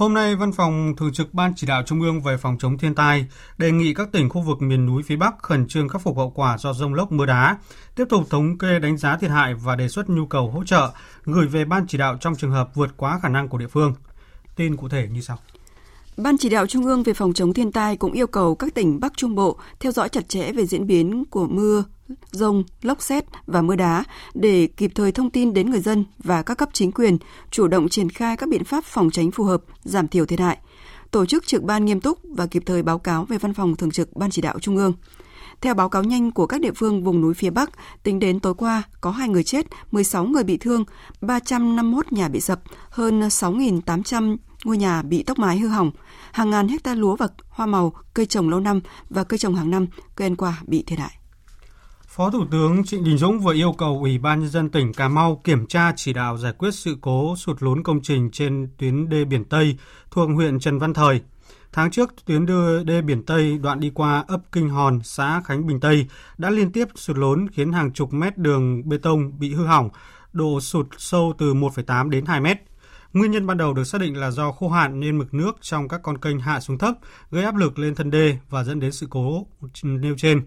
Hôm nay, Văn phòng Thường trực Ban Chỉ đạo Trung ương về phòng chống thiên tai đề nghị các tỉnh khu vực miền núi phía Bắc khẩn trương khắc phục hậu quả do rông lốc mưa đá, tiếp tục thống kê đánh giá thiệt hại và đề xuất nhu cầu hỗ trợ gửi về Ban Chỉ đạo trong trường hợp vượt quá khả năng của địa phương. Tin cụ thể như sau. Ban chỉ đạo Trung ương về phòng chống thiên tai cũng yêu cầu các tỉnh Bắc Trung Bộ theo dõi chặt chẽ về diễn biến của mưa, rông, lốc xét và mưa đá để kịp thời thông tin đến người dân và các cấp chính quyền chủ động triển khai các biện pháp phòng tránh phù hợp, giảm thiểu thiệt hại, tổ chức trực ban nghiêm túc và kịp thời báo cáo về văn phòng thường trực Ban chỉ đạo Trung ương. Theo báo cáo nhanh của các địa phương vùng núi phía Bắc, tính đến tối qua có 2 người chết, 16 người bị thương, 351 nhà bị sập, hơn 6.800 ngôi nhà bị tốc mái hư hỏng, hàng ngàn hecta lúa và hoa màu, cây trồng lâu năm và cây trồng hàng năm, cây ăn quả bị thiệt hại. Phó Thủ tướng Trịnh Đình Dũng vừa yêu cầu Ủy ban Nhân dân tỉnh Cà Mau kiểm tra chỉ đạo giải quyết sự cố sụt lún công trình trên tuyến đê biển Tây thuộc huyện Trần Văn Thời. Tháng trước, tuyến đê, đê biển Tây đoạn đi qua ấp Kinh Hòn, xã Khánh Bình Tây đã liên tiếp sụt lún khiến hàng chục mét đường bê tông bị hư hỏng, độ sụt sâu từ 1,8 đến 2 mét. Nguyên nhân ban đầu được xác định là do khô hạn nên mực nước trong các con kênh hạ xuống thấp, gây áp lực lên thân đê và dẫn đến sự cố nêu trên.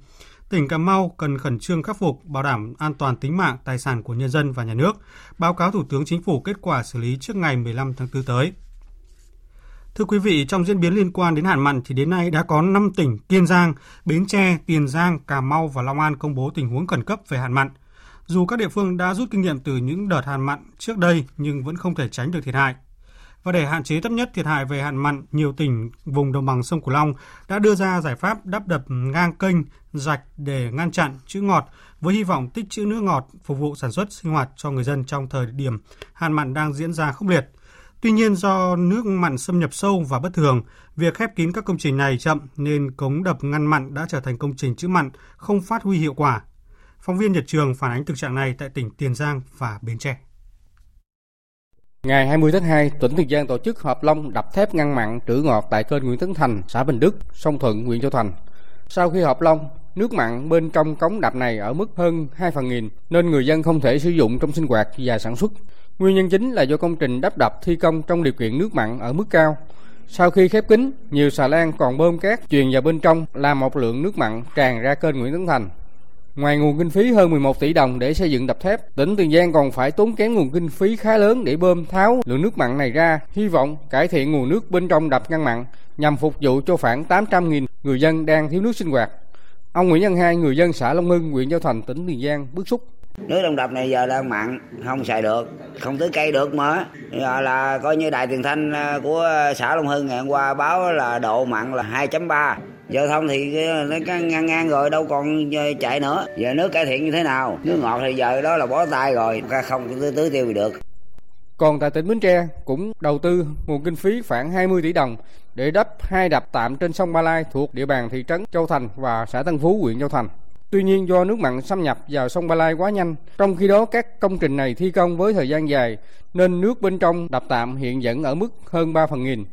Tỉnh Cà Mau cần khẩn trương khắc phục, bảo đảm an toàn tính mạng, tài sản của nhân dân và nhà nước, báo cáo Thủ tướng Chính phủ kết quả xử lý trước ngày 15 tháng 4 tới. Thưa quý vị, trong diễn biến liên quan đến hạn mặn thì đến nay đã có 5 tỉnh Kiên Giang, Bến Tre, Tiền Giang, Cà Mau và Long An công bố tình huống khẩn cấp về hạn mặn. Dù các địa phương đã rút kinh nghiệm từ những đợt hạn mặn trước đây nhưng vẫn không thể tránh được thiệt hại. Và để hạn chế thấp nhất thiệt hại về hạn mặn, nhiều tỉnh vùng đồng bằng sông Cửu Long đã đưa ra giải pháp đắp đập ngang kênh, rạch để ngăn chặn chữ ngọt với hy vọng tích trữ nước ngọt phục vụ sản xuất sinh hoạt cho người dân trong thời điểm hạn mặn đang diễn ra khốc liệt. Tuy nhiên do nước mặn xâm nhập sâu và bất thường, việc khép kín các công trình này chậm nên cống đập ngăn mặn đã trở thành công trình chữ mặn không phát huy hiệu quả. Phóng viên Nhật Trường phản ánh thực trạng này tại tỉnh Tiền Giang và Bến Tre. Ngày 20 tháng 2, tỉnh Tiền Giang tổ chức hợp long đập thép ngăn mặn trữ ngọt tại kênh Nguyễn Tấn Thành, xã Bình Đức, sông Thuận, huyện Châu Thành. Sau khi hợp long, nước mặn bên trong cống đập này ở mức hơn 2 phần nghìn nên người dân không thể sử dụng trong sinh hoạt và sản xuất. Nguyên nhân chính là do công trình đắp đập thi công trong điều kiện nước mặn ở mức cao. Sau khi khép kín, nhiều xà lan còn bơm cát truyền vào bên trong làm một lượng nước mặn tràn ra kênh Nguyễn Tấn Thành. Ngoài nguồn kinh phí hơn 11 tỷ đồng để xây dựng đập thép, tỉnh Tiền Giang còn phải tốn kém nguồn kinh phí khá lớn để bơm tháo lượng nước mặn này ra, hy vọng cải thiện nguồn nước bên trong đập ngăn mặn nhằm phục vụ cho khoảng 800.000 người dân đang thiếu nước sinh hoạt. Ông Nguyễn Văn Hai, người dân xã Long Hưng, huyện Châu Thành, tỉnh Tiền Giang bức xúc. nước đồng đập này giờ đang mặn không xài được không tưới cây được mà. Giờ là coi như đài tiền thanh à, của xã Long Hưng ngày hôm qua báo là độ mặn là 2.3 giao thông thì nó ngang ngang rồi đâu còn à, chạy nữa. Giờ nước cải thiện như thế nào? Nước ngọt thì giờ đó là bó tay rồi không tưới, tưới tiêu được còn tại tỉnh Bến Tre cũng đầu tư nguồn kinh phí khoảng 20 tỷ đồng để đắp hai đập tạm trên sông Ba Lai thuộc địa bàn thị trấn Châu Thành và xã Tân Phú, huyện Châu Thành. Tuy nhiên do nước mặn xâm nhập vào sông Ba Lai quá nhanh, trong khi đó các công trình này thi công với thời gian dài nên nước bên trong đập tạm hiện vẫn ở mức hơn 3 phần nghìn.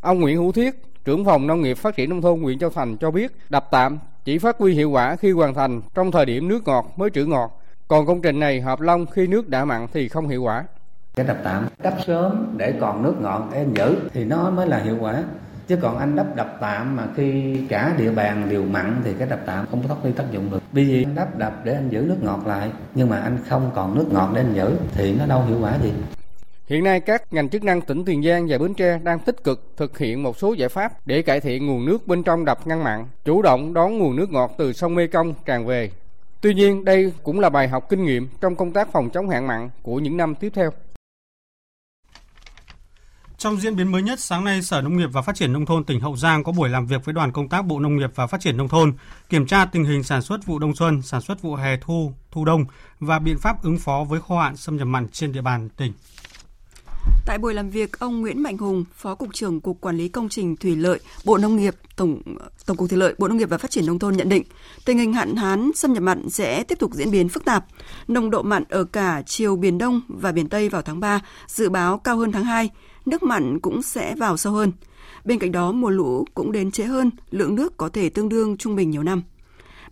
Ông Nguyễn Hữu Thiết, trưởng phòng nông nghiệp phát triển nông thôn huyện Châu Thành cho biết đập tạm chỉ phát huy hiệu quả khi hoàn thành trong thời điểm nước ngọt mới trữ ngọt, còn công trình này hợp long khi nước đã mặn thì không hiệu quả. Cái đập tạm đắp sớm để còn nước ngọt để em giữ thì nó mới là hiệu quả chứ còn anh đắp đập tạm mà khi cả địa bàn đều mặn thì cái đập tạm không có phát tác dụng được bởi vì anh đắp đập để anh giữ nước ngọt lại nhưng mà anh không còn nước ngọt để anh giữ thì nó đâu hiệu quả gì Hiện nay các ngành chức năng tỉnh Tiền Giang và Bến Tre đang tích cực thực hiện một số giải pháp để cải thiện nguồn nước bên trong đập ngăn mặn, chủ động đón nguồn nước ngọt từ sông Mê Công tràn về. Tuy nhiên, đây cũng là bài học kinh nghiệm trong công tác phòng chống hạn mặn của những năm tiếp theo. Trong diễn biến mới nhất, sáng nay Sở Nông nghiệp và Phát triển Nông thôn tỉnh Hậu Giang có buổi làm việc với đoàn công tác Bộ Nông nghiệp và Phát triển Nông thôn, kiểm tra tình hình sản xuất vụ đông xuân, sản xuất vụ hè thu, thu đông và biện pháp ứng phó với khô hạn xâm nhập mặn trên địa bàn tỉnh. Tại buổi làm việc, ông Nguyễn Mạnh Hùng, Phó Cục trưởng Cục Quản lý Công trình Thủy lợi, Bộ Nông nghiệp, Tổng Tổng cục Thủy lợi, Bộ Nông nghiệp và Phát triển Nông thôn nhận định, tình hình hạn hán xâm nhập mặn sẽ tiếp tục diễn biến phức tạp. Nồng độ mặn ở cả chiều Biển Đông và Biển Tây vào tháng 3 dự báo cao hơn tháng 2, nước mặn cũng sẽ vào sâu hơn. Bên cạnh đó, mùa lũ cũng đến trễ hơn, lượng nước có thể tương đương trung bình nhiều năm.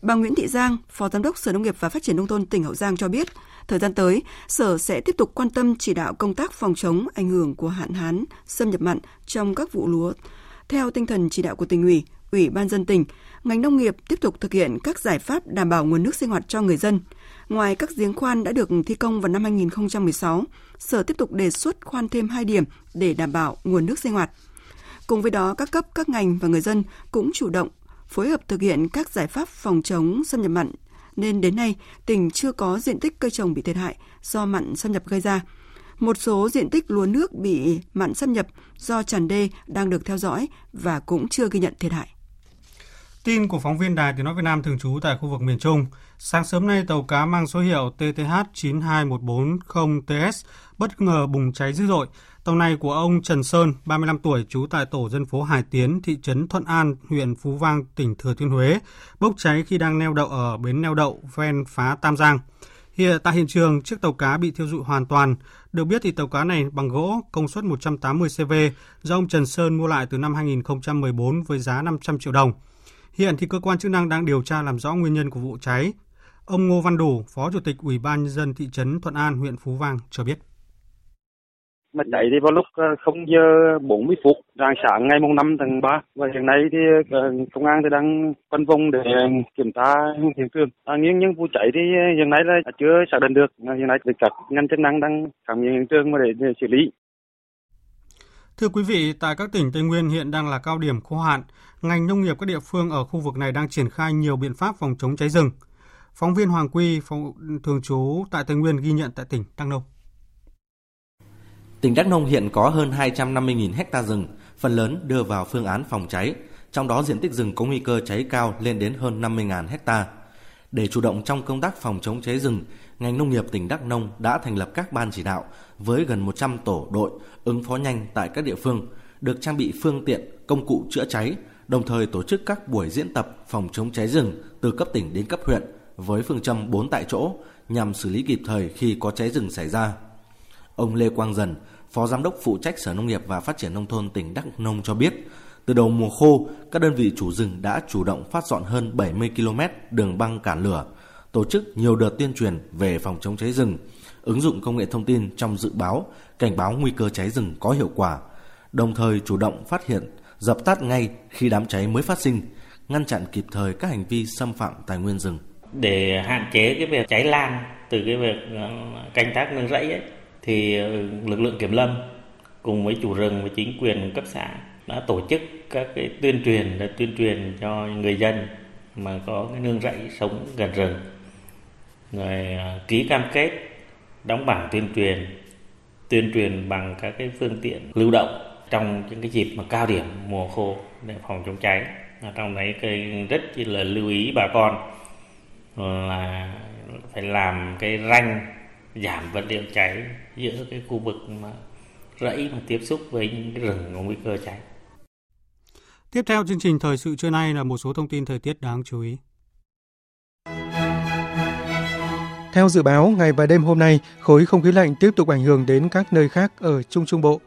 Bà Nguyễn Thị Giang, Phó Giám đốc Sở Nông nghiệp và Phát triển Nông thôn tỉnh Hậu Giang cho biết, thời gian tới, Sở sẽ tiếp tục quan tâm chỉ đạo công tác phòng chống ảnh hưởng của hạn hán, xâm nhập mặn trong các vụ lúa. Theo tinh thần chỉ đạo của tỉnh ủy, Ủy ban dân tỉnh, ngành nông nghiệp tiếp tục thực hiện các giải pháp đảm bảo nguồn nước sinh hoạt cho người dân. Ngoài các giếng khoan đã được thi công vào năm 2016, Sở tiếp tục đề xuất khoan thêm 2 điểm để đảm bảo nguồn nước sinh hoạt. Cùng với đó, các cấp, các ngành và người dân cũng chủ động phối hợp thực hiện các giải pháp phòng chống xâm nhập mặn nên đến nay tỉnh chưa có diện tích cây trồng bị thiệt hại do mặn xâm nhập gây ra. Một số diện tích lúa nước bị mặn xâm nhập do tràn đê đang được theo dõi và cũng chưa ghi nhận thiệt hại. Tin của phóng viên Đài Tiếng Nói Việt Nam thường trú tại khu vực miền Trung. Sáng sớm nay, tàu cá mang số hiệu TTH 92140TS bất ngờ bùng cháy dữ dội. Tàu này của ông Trần Sơn, 35 tuổi, trú tại tổ dân phố Hải Tiến, thị trấn Thuận An, huyện Phú Vang, tỉnh Thừa Thiên Huế, bốc cháy khi đang neo đậu ở bến neo đậu ven phá Tam Giang. Hiện tại hiện trường, chiếc tàu cá bị thiêu dụi hoàn toàn. Được biết thì tàu cá này bằng gỗ công suất 180 CV do ông Trần Sơn mua lại từ năm 2014 với giá 500 triệu đồng. Hiện thì cơ quan chức năng đang điều tra làm rõ nguyên nhân của vụ cháy. Ông Ngô Văn Đủ, Phó Chủ tịch Ủy ban nhân dân thị trấn Thuận An, huyện Phú Vang cho biết. Mà cháy thì vào lúc 0 ờ, giờ 40 phút rạng sáng ngày mùng 5 tháng 3 và hiện nay thì ờ, công an thì đang phân vùng để kiểm tra hiện trường. À, nhưng những vụ cháy thì hiện nay là chưa xác định được. Hiện nay thì các ngành chức năng đang khám nghiệm hiện trường để, để xử lý. Thưa quý vị, tại các tỉnh Tây Nguyên hiện đang là cao điểm khô hạn. Ngành nông nghiệp các địa phương ở khu vực này đang triển khai nhiều biện pháp phòng chống cháy rừng. Phóng viên Hoàng Quy, phóng, thường trú tại Tây Nguyên ghi nhận tại tỉnh Đắk Nông. Tỉnh Đắk Nông hiện có hơn 250.000 hecta rừng, phần lớn đưa vào phương án phòng cháy, trong đó diện tích rừng có nguy cơ cháy cao lên đến hơn 50.000 hecta. Để chủ động trong công tác phòng chống cháy rừng, ngành nông nghiệp tỉnh Đắk Nông đã thành lập các ban chỉ đạo với gần 100 tổ đội ứng phó nhanh tại các địa phương, được trang bị phương tiện, công cụ chữa cháy, đồng thời tổ chức các buổi diễn tập phòng chống cháy rừng từ cấp tỉnh đến cấp huyện với phương châm 4 tại chỗ nhằm xử lý kịp thời khi có cháy rừng xảy ra. Ông Lê Quang Dần, Phó Giám đốc phụ trách Sở Nông nghiệp và Phát triển Nông thôn tỉnh Đắk Nông cho biết, từ đầu mùa khô, các đơn vị chủ rừng đã chủ động phát dọn hơn 70 km đường băng cản lửa, tổ chức nhiều đợt tuyên truyền về phòng chống cháy rừng, ứng dụng công nghệ thông tin trong dự báo, cảnh báo nguy cơ cháy rừng có hiệu quả, đồng thời chủ động phát hiện, dập tắt ngay khi đám cháy mới phát sinh, ngăn chặn kịp thời các hành vi xâm phạm tài nguyên rừng. Để hạn chế cái việc cháy lan từ cái việc ờ, canh tác nương rẫy ấy, thì ờ, lực lượng kiểm lâm cùng với chủ rừng và chính quyền cấp xã đã tổ chức các cái tuyên truyền để tuyên truyền cho người dân mà có cái nương rẫy sống gần rừng. Rồi ờ, ký cam kết đóng bảng tuyên truyền tuyên truyền bằng các cái phương tiện lưu động trong những cái dịp mà cao điểm mùa khô để phòng chống cháy. Trong đấy cái rất là lưu ý bà con là phải làm cái ranh giảm vật liệu cháy giữa cái khu vực mà rẫy mà tiếp xúc với những cái rừng có nguy cơ cháy. Tiếp theo chương trình thời sự trưa nay là một số thông tin thời tiết đáng chú ý. Theo dự báo, ngày và đêm hôm nay, khối không khí lạnh tiếp tục ảnh hưởng đến các nơi khác ở Trung Trung Bộ.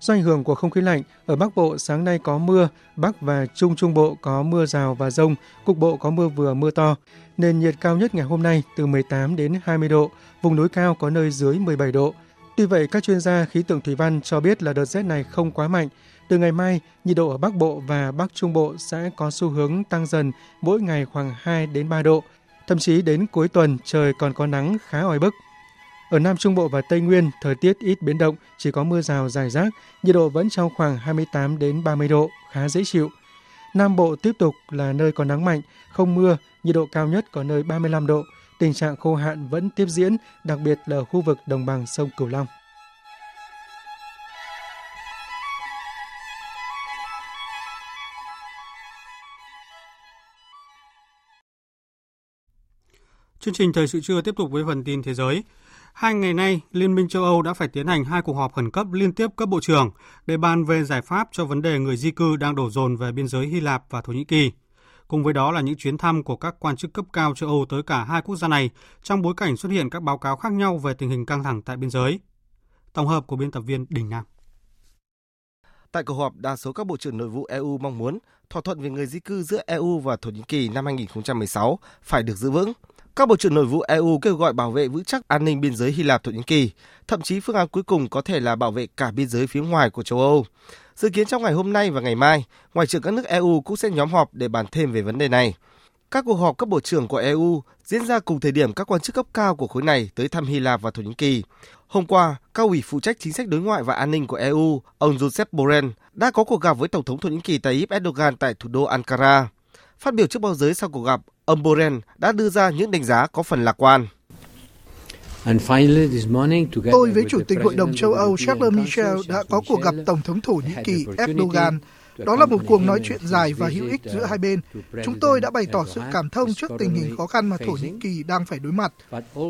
Do ảnh hưởng của không khí lạnh, ở Bắc Bộ sáng nay có mưa, Bắc và Trung Trung Bộ có mưa rào và rông, cục bộ có mưa vừa mưa to. Nền nhiệt cao nhất ngày hôm nay từ 18 đến 20 độ, vùng núi cao có nơi dưới 17 độ. Tuy vậy, các chuyên gia khí tượng thủy văn cho biết là đợt rét này không quá mạnh. Từ ngày mai, nhiệt độ ở Bắc Bộ và Bắc Trung Bộ sẽ có xu hướng tăng dần mỗi ngày khoảng 2 đến 3 độ. Thậm chí đến cuối tuần trời còn có nắng khá oi bức. Ở Nam Trung Bộ và Tây Nguyên, thời tiết ít biến động, chỉ có mưa rào rải rác, nhiệt độ vẫn trong khoảng 28 đến 30 độ, khá dễ chịu. Nam Bộ tiếp tục là nơi có nắng mạnh, không mưa, nhiệt độ cao nhất có nơi 35 độ. Tình trạng khô hạn vẫn tiếp diễn, đặc biệt là khu vực đồng bằng sông Cửu Long. Chương trình thời sự trưa tiếp tục với phần tin thế giới. Hai ngày nay, Liên minh châu Âu đã phải tiến hành hai cuộc họp khẩn cấp liên tiếp cấp bộ trưởng để bàn về giải pháp cho vấn đề người di cư đang đổ dồn về biên giới Hy Lạp và Thổ Nhĩ Kỳ. Cùng với đó là những chuyến thăm của các quan chức cấp cao châu Âu tới cả hai quốc gia này trong bối cảnh xuất hiện các báo cáo khác nhau về tình hình căng thẳng tại biên giới. Tổng hợp của biên tập viên Đình Nam. Tại cuộc họp, đa số các bộ trưởng nội vụ EU mong muốn thỏa thuận về người di cư giữa EU và Thổ Nhĩ Kỳ năm 2016 phải được giữ vững. Các bộ trưởng nội vụ EU kêu gọi bảo vệ vững chắc an ninh biên giới Hy Lạp Thổ Nhĩ Kỳ, thậm chí phương án cuối cùng có thể là bảo vệ cả biên giới phía ngoài của châu Âu. Dự kiến trong ngày hôm nay và ngày mai, ngoại trưởng các nước EU cũng sẽ nhóm họp để bàn thêm về vấn đề này. Các cuộc họp cấp bộ trưởng của EU diễn ra cùng thời điểm các quan chức cấp cao của khối này tới thăm Hy Lạp và Thổ Nhĩ Kỳ. Hôm qua, cao ủy phụ trách chính sách đối ngoại và an ninh của EU, ông Joseph Borrell, đã có cuộc gặp với Tổng thống Thổ Nhĩ Kỳ Tayyip Erdogan tại thủ đô Ankara. Phát biểu trước báo giới sau cuộc gặp, ông Borrell đã đưa ra những đánh giá có phần lạc quan. Tôi với Chủ tịch Hội đồng châu Âu Charles Michel đã có cuộc gặp Tổng thống Thổ Nhĩ Kỳ Erdogan. Đó là một cuộc nói chuyện dài và hữu ích giữa hai bên. Chúng tôi đã bày tỏ sự cảm thông trước tình hình khó khăn mà Thổ Nhĩ Kỳ đang phải đối mặt.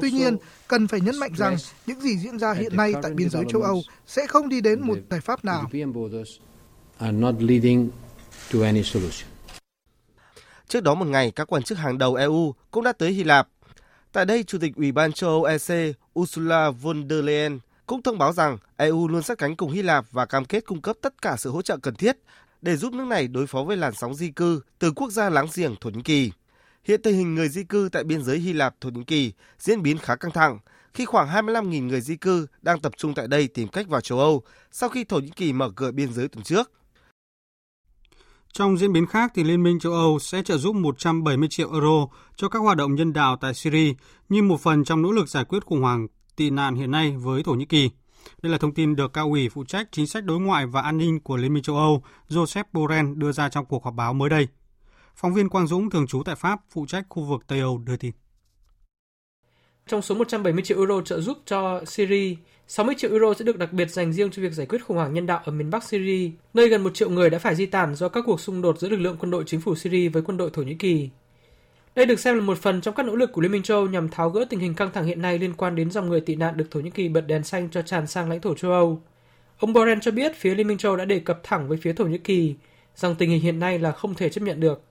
Tuy nhiên, cần phải nhấn mạnh rằng những gì diễn ra hiện nay tại biên giới châu Âu sẽ không đi đến một giải pháp nào. Trước đó một ngày, các quan chức hàng đầu EU cũng đã tới Hy Lạp. Tại đây, Chủ tịch Ủy ban châu Âu EC Ursula von der Leyen cũng thông báo rằng EU luôn sát cánh cùng Hy Lạp và cam kết cung cấp tất cả sự hỗ trợ cần thiết để giúp nước này đối phó với làn sóng di cư từ quốc gia láng giềng Thổ Nhĩ Kỳ. Hiện tình hình người di cư tại biên giới Hy Lạp Thổ Nhĩ Kỳ diễn biến khá căng thẳng khi khoảng 25.000 người di cư đang tập trung tại đây tìm cách vào châu Âu sau khi Thổ Nhĩ Kỳ mở cửa biên giới tuần trước. Trong diễn biến khác, thì Liên minh châu Âu sẽ trợ giúp 170 triệu euro cho các hoạt động nhân đạo tại Syria như một phần trong nỗ lực giải quyết khủng hoảng tị nạn hiện nay với Thổ Nhĩ Kỳ. Đây là thông tin được cao ủy phụ trách chính sách đối ngoại và an ninh của Liên minh châu Âu Joseph Borrell đưa ra trong cuộc họp báo mới đây. Phóng viên Quang Dũng thường trú tại Pháp phụ trách khu vực Tây Âu đưa tin. Trong số 170 triệu euro trợ giúp cho Syria, 60 triệu euro sẽ được đặc biệt dành riêng cho việc giải quyết khủng hoảng nhân đạo ở miền Bắc Syria, nơi gần một triệu người đã phải di tản do các cuộc xung đột giữa lực lượng quân đội chính phủ Syria với quân đội Thổ Nhĩ Kỳ. Đây được xem là một phần trong các nỗ lực của Liên minh châu nhằm tháo gỡ tình hình căng thẳng hiện nay liên quan đến dòng người tị nạn được Thổ Nhĩ Kỳ bật đèn xanh cho tràn sang lãnh thổ châu Âu. Ông Borrell cho biết phía Liên minh châu đã đề cập thẳng với phía Thổ Nhĩ Kỳ rằng tình hình hiện nay là không thể chấp nhận được.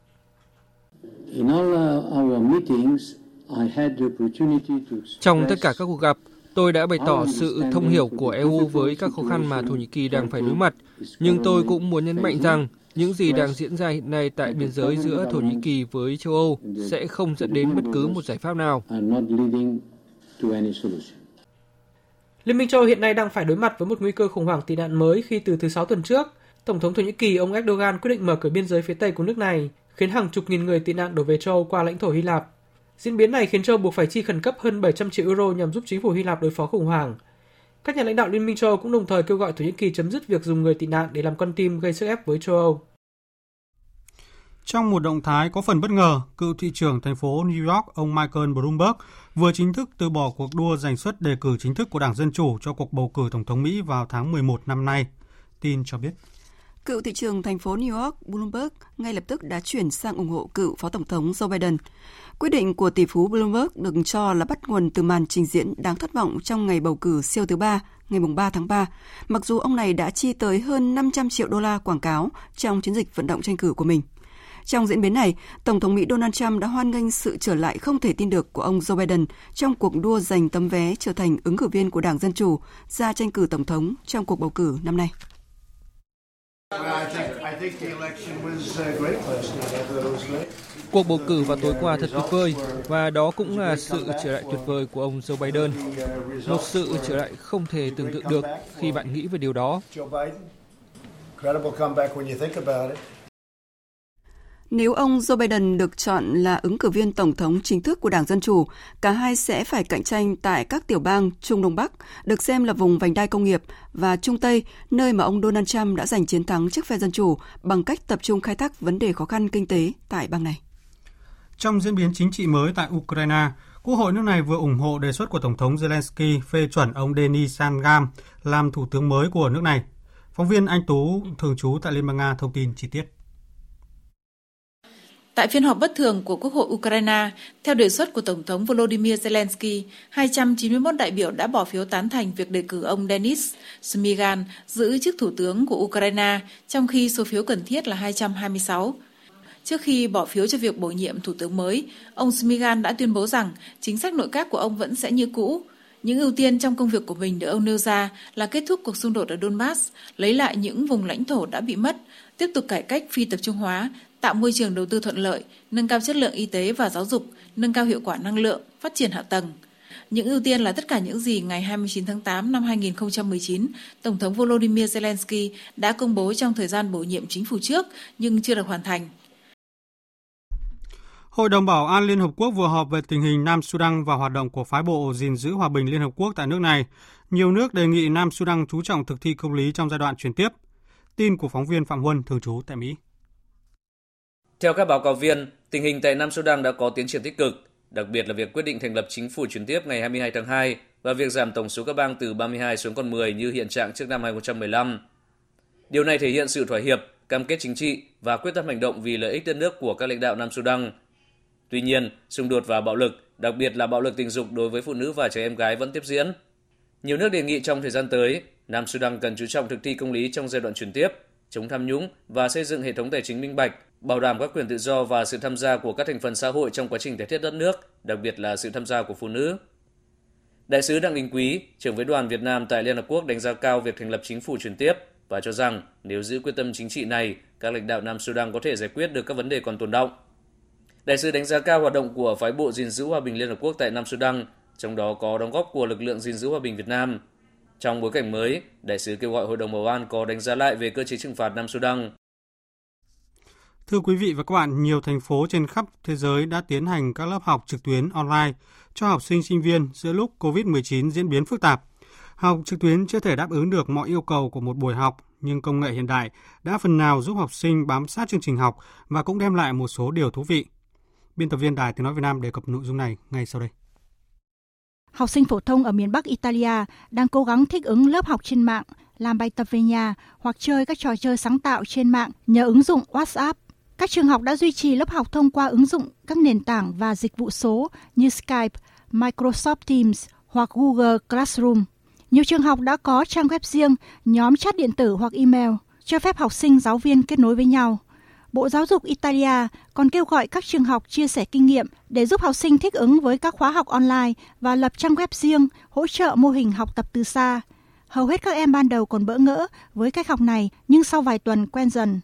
Trong tất cả các cuộc gặp, tôi đã bày tỏ sự thông hiểu của EU với các khó khăn mà Thổ Nhĩ Kỳ đang phải đối mặt, nhưng tôi cũng muốn nhấn mạnh rằng những gì đang diễn ra hiện nay tại biên giới giữa Thổ Nhĩ Kỳ với châu Âu sẽ không dẫn đến bất cứ một giải pháp nào. Liên minh châu Âu hiện nay đang phải đối mặt với một nguy cơ khủng hoảng tị nạn mới khi từ thứ Sáu tuần trước, Tổng thống Thổ Nhĩ Kỳ ông Erdogan quyết định mở cửa biên giới phía Tây của nước này, khiến hàng chục nghìn người tị nạn đổ về châu Âu qua lãnh thổ Hy Lạp. Diễn biến này khiến châu buộc phải chi khẩn cấp hơn 700 triệu euro nhằm giúp chính phủ Hy Lạp đối phó khủng hoảng. Các nhà lãnh đạo Liên minh châu Âu cũng đồng thời kêu gọi Thổ Nhĩ Kỳ chấm dứt việc dùng người tị nạn để làm con tim gây sức ép với châu Âu. Trong một động thái có phần bất ngờ, cựu thị trưởng thành phố New York ông Michael Bloomberg vừa chính thức từ bỏ cuộc đua giành suất đề cử chính thức của Đảng Dân Chủ cho cuộc bầu cử Tổng thống Mỹ vào tháng 11 năm nay. Tin cho biết. Cựu thị trường thành phố New York Bloomberg ngay lập tức đã chuyển sang ủng hộ cựu Phó Tổng thống Joe Biden. Quyết định của tỷ phú Bloomberg được cho là bắt nguồn từ màn trình diễn đáng thất vọng trong ngày bầu cử siêu thứ ba, ngày 3 tháng 3, mặc dù ông này đã chi tới hơn 500 triệu đô la quảng cáo trong chiến dịch vận động tranh cử của mình. Trong diễn biến này, Tổng thống Mỹ Donald Trump đã hoan nghênh sự trở lại không thể tin được của ông Joe Biden trong cuộc đua giành tấm vé trở thành ứng cử viên của Đảng Dân Chủ ra tranh cử Tổng thống trong cuộc bầu cử năm nay. Cuộc bầu cử vào tối qua thật tuyệt vời và đó cũng là sự trở lại tuyệt vời của ông Joe Biden. Một sự trở lại không thể tưởng tượng được khi bạn nghĩ về điều đó. Nếu ông Joe Biden được chọn là ứng cử viên tổng thống chính thức của Đảng Dân Chủ, cả hai sẽ phải cạnh tranh tại các tiểu bang Trung Đông Bắc, được xem là vùng vành đai công nghiệp, và Trung Tây, nơi mà ông Donald Trump đã giành chiến thắng trước phe Dân Chủ bằng cách tập trung khai thác vấn đề khó khăn kinh tế tại bang này. Trong diễn biến chính trị mới tại Ukraine, Quốc hội nước này vừa ủng hộ đề xuất của Tổng thống Zelensky phê chuẩn ông Denis Sangam làm thủ tướng mới của nước này. Phóng viên Anh Tú, thường trú tại Liên bang Nga, thông tin chi tiết. Tại phiên họp bất thường của Quốc hội Ukraine, theo đề xuất của Tổng thống Volodymyr Zelensky, 291 đại biểu đã bỏ phiếu tán thành việc đề cử ông Denis Smigan giữ chức Thủ tướng của Ukraine, trong khi số phiếu cần thiết là 226. Trước khi bỏ phiếu cho việc bổ nhiệm Thủ tướng mới, ông Smigan đã tuyên bố rằng chính sách nội các của ông vẫn sẽ như cũ. Những ưu tiên trong công việc của mình được ông nêu ra là kết thúc cuộc xung đột ở Donbass, lấy lại những vùng lãnh thổ đã bị mất, tiếp tục cải cách phi tập trung hóa, tạo môi trường đầu tư thuận lợi, nâng cao chất lượng y tế và giáo dục, nâng cao hiệu quả năng lượng, phát triển hạ tầng. Những ưu tiên là tất cả những gì ngày 29 tháng 8 năm 2019, Tổng thống Volodymyr Zelensky đã công bố trong thời gian bổ nhiệm chính phủ trước nhưng chưa được hoàn thành. Hội đồng Bảo an Liên Hợp Quốc vừa họp về tình hình Nam Sudan và hoạt động của phái bộ gìn giữ hòa bình Liên Hợp Quốc tại nước này. Nhiều nước đề nghị Nam Sudan chú trọng thực thi công lý trong giai đoạn chuyển tiếp. Tin của phóng viên Phạm Huân, thường trú tại Mỹ. Theo các báo cáo viên, tình hình tại Nam Sudan đã có tiến triển tích cực, đặc biệt là việc quyết định thành lập chính phủ chuyển tiếp ngày 22 tháng 2 và việc giảm tổng số các bang từ 32 xuống còn 10 như hiện trạng trước năm 2015. Điều này thể hiện sự thỏa hiệp, cam kết chính trị và quyết tâm hành động vì lợi ích đất nước của các lãnh đạo Nam Sudan. Tuy nhiên, xung đột và bạo lực, đặc biệt là bạo lực tình dục đối với phụ nữ và trẻ em gái vẫn tiếp diễn. Nhiều nước đề nghị trong thời gian tới, Nam Sudan cần chú trọng thực thi công lý trong giai đoạn chuyển tiếp, chống tham nhũng và xây dựng hệ thống tài chính minh bạch, bảo đảm các quyền tự do và sự tham gia của các thành phần xã hội trong quá trình thể thiết đất nước, đặc biệt là sự tham gia của phụ nữ. Đại sứ Đặng Đình Quý, trưởng với đoàn Việt Nam tại Liên Hợp Quốc đánh giá cao việc thành lập chính phủ chuyển tiếp và cho rằng nếu giữ quyết tâm chính trị này, các lãnh đạo Nam Sudan có thể giải quyết được các vấn đề còn tồn động. Đại sứ đánh giá cao hoạt động của phái bộ gìn giữ hòa bình Liên Hợp Quốc tại Nam Sudan, trong đó có đóng góp của lực lượng gìn giữ hòa bình Việt Nam. Trong bối cảnh mới, đại sứ kêu gọi Hội đồng Bảo an có đánh giá lại về cơ chế trừng phạt Nam Sudan. Thưa quý vị và các bạn, nhiều thành phố trên khắp thế giới đã tiến hành các lớp học trực tuyến online cho học sinh sinh viên giữa lúc COVID-19 diễn biến phức tạp. Học trực tuyến chưa thể đáp ứng được mọi yêu cầu của một buổi học, nhưng công nghệ hiện đại đã phần nào giúp học sinh bám sát chương trình học và cũng đem lại một số điều thú vị. Biên tập viên Đài Tiếng Nói Việt Nam đề cập nội dung này ngay sau đây. Học sinh phổ thông ở miền Bắc Italia đang cố gắng thích ứng lớp học trên mạng, làm bài tập về nhà hoặc chơi các trò chơi sáng tạo trên mạng nhờ ứng dụng WhatsApp. Các trường học đã duy trì lớp học thông qua ứng dụng các nền tảng và dịch vụ số như Skype, Microsoft Teams hoặc Google Classroom. Nhiều trường học đã có trang web riêng, nhóm chat điện tử hoặc email, cho phép học sinh giáo viên kết nối với nhau. Bộ Giáo dục Italia còn kêu gọi các trường học chia sẻ kinh nghiệm để giúp học sinh thích ứng với các khóa học online và lập trang web riêng hỗ trợ mô hình học tập từ xa. Hầu hết các em ban đầu còn bỡ ngỡ với cách học này nhưng sau vài tuần quen dần.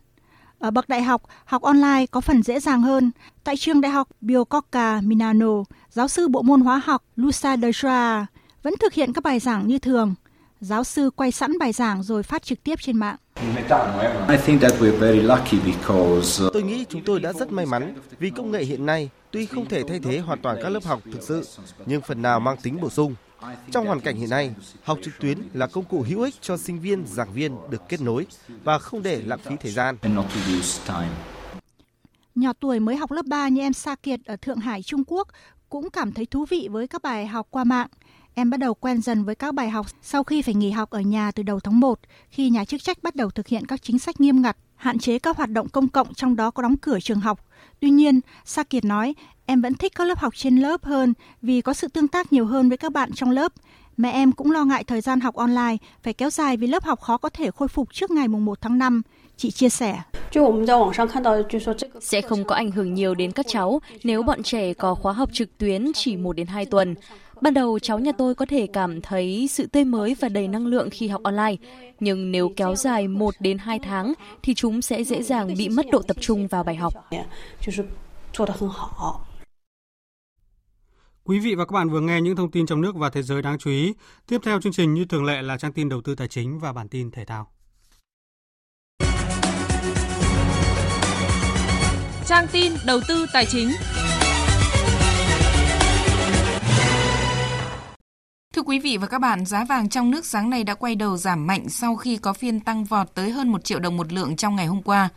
Ở bậc đại học, học online có phần dễ dàng hơn. Tại trường đại học Biococca Milano, giáo sư bộ môn hóa học Lucia Dejra vẫn thực hiện các bài giảng như thường. Giáo sư quay sẵn bài giảng rồi phát trực tiếp trên mạng. Tôi nghĩ chúng tôi đã rất may mắn vì công nghệ hiện nay tuy không thể thay thế hoàn toàn các lớp học thực sự, nhưng phần nào mang tính bổ sung. Trong hoàn cảnh hiện nay, học trực tuyến là công cụ hữu ích cho sinh viên, giảng viên được kết nối và không để lãng phí thời gian. nhỏ tuổi mới học lớp 3 như em Sa Kiệt ở Thượng Hải, Trung Quốc cũng cảm thấy thú vị với các bài học qua mạng. Em bắt đầu quen dần với các bài học sau khi phải nghỉ học ở nhà từ đầu tháng 1, khi nhà chức trách bắt đầu thực hiện các chính sách nghiêm ngặt, hạn chế các hoạt động công cộng trong đó có đóng cửa trường học. Tuy nhiên, Sa Kiệt nói, em vẫn thích các lớp học trên lớp hơn vì có sự tương tác nhiều hơn với các bạn trong lớp. Mẹ em cũng lo ngại thời gian học online phải kéo dài vì lớp học khó có thể khôi phục trước ngày 1 tháng 5. Chị chia sẻ. Sẽ không có ảnh hưởng nhiều đến các cháu nếu bọn trẻ có khóa học trực tuyến chỉ 1 đến 2 tuần. Ban đầu cháu nhà tôi có thể cảm thấy sự tươi mới và đầy năng lượng khi học online, nhưng nếu kéo dài 1 đến 2 tháng thì chúng sẽ dễ dàng bị mất độ tập trung vào bài học. Quý vị và các bạn vừa nghe những thông tin trong nước và thế giới đáng chú ý. Tiếp theo chương trình như thường lệ là trang tin đầu tư tài chính và bản tin thể thao. Trang tin đầu tư tài chính. Thưa quý vị và các bạn, giá vàng trong nước sáng nay đã quay đầu giảm mạnh sau khi có phiên tăng vọt tới hơn 1 triệu đồng một lượng trong ngày hôm qua.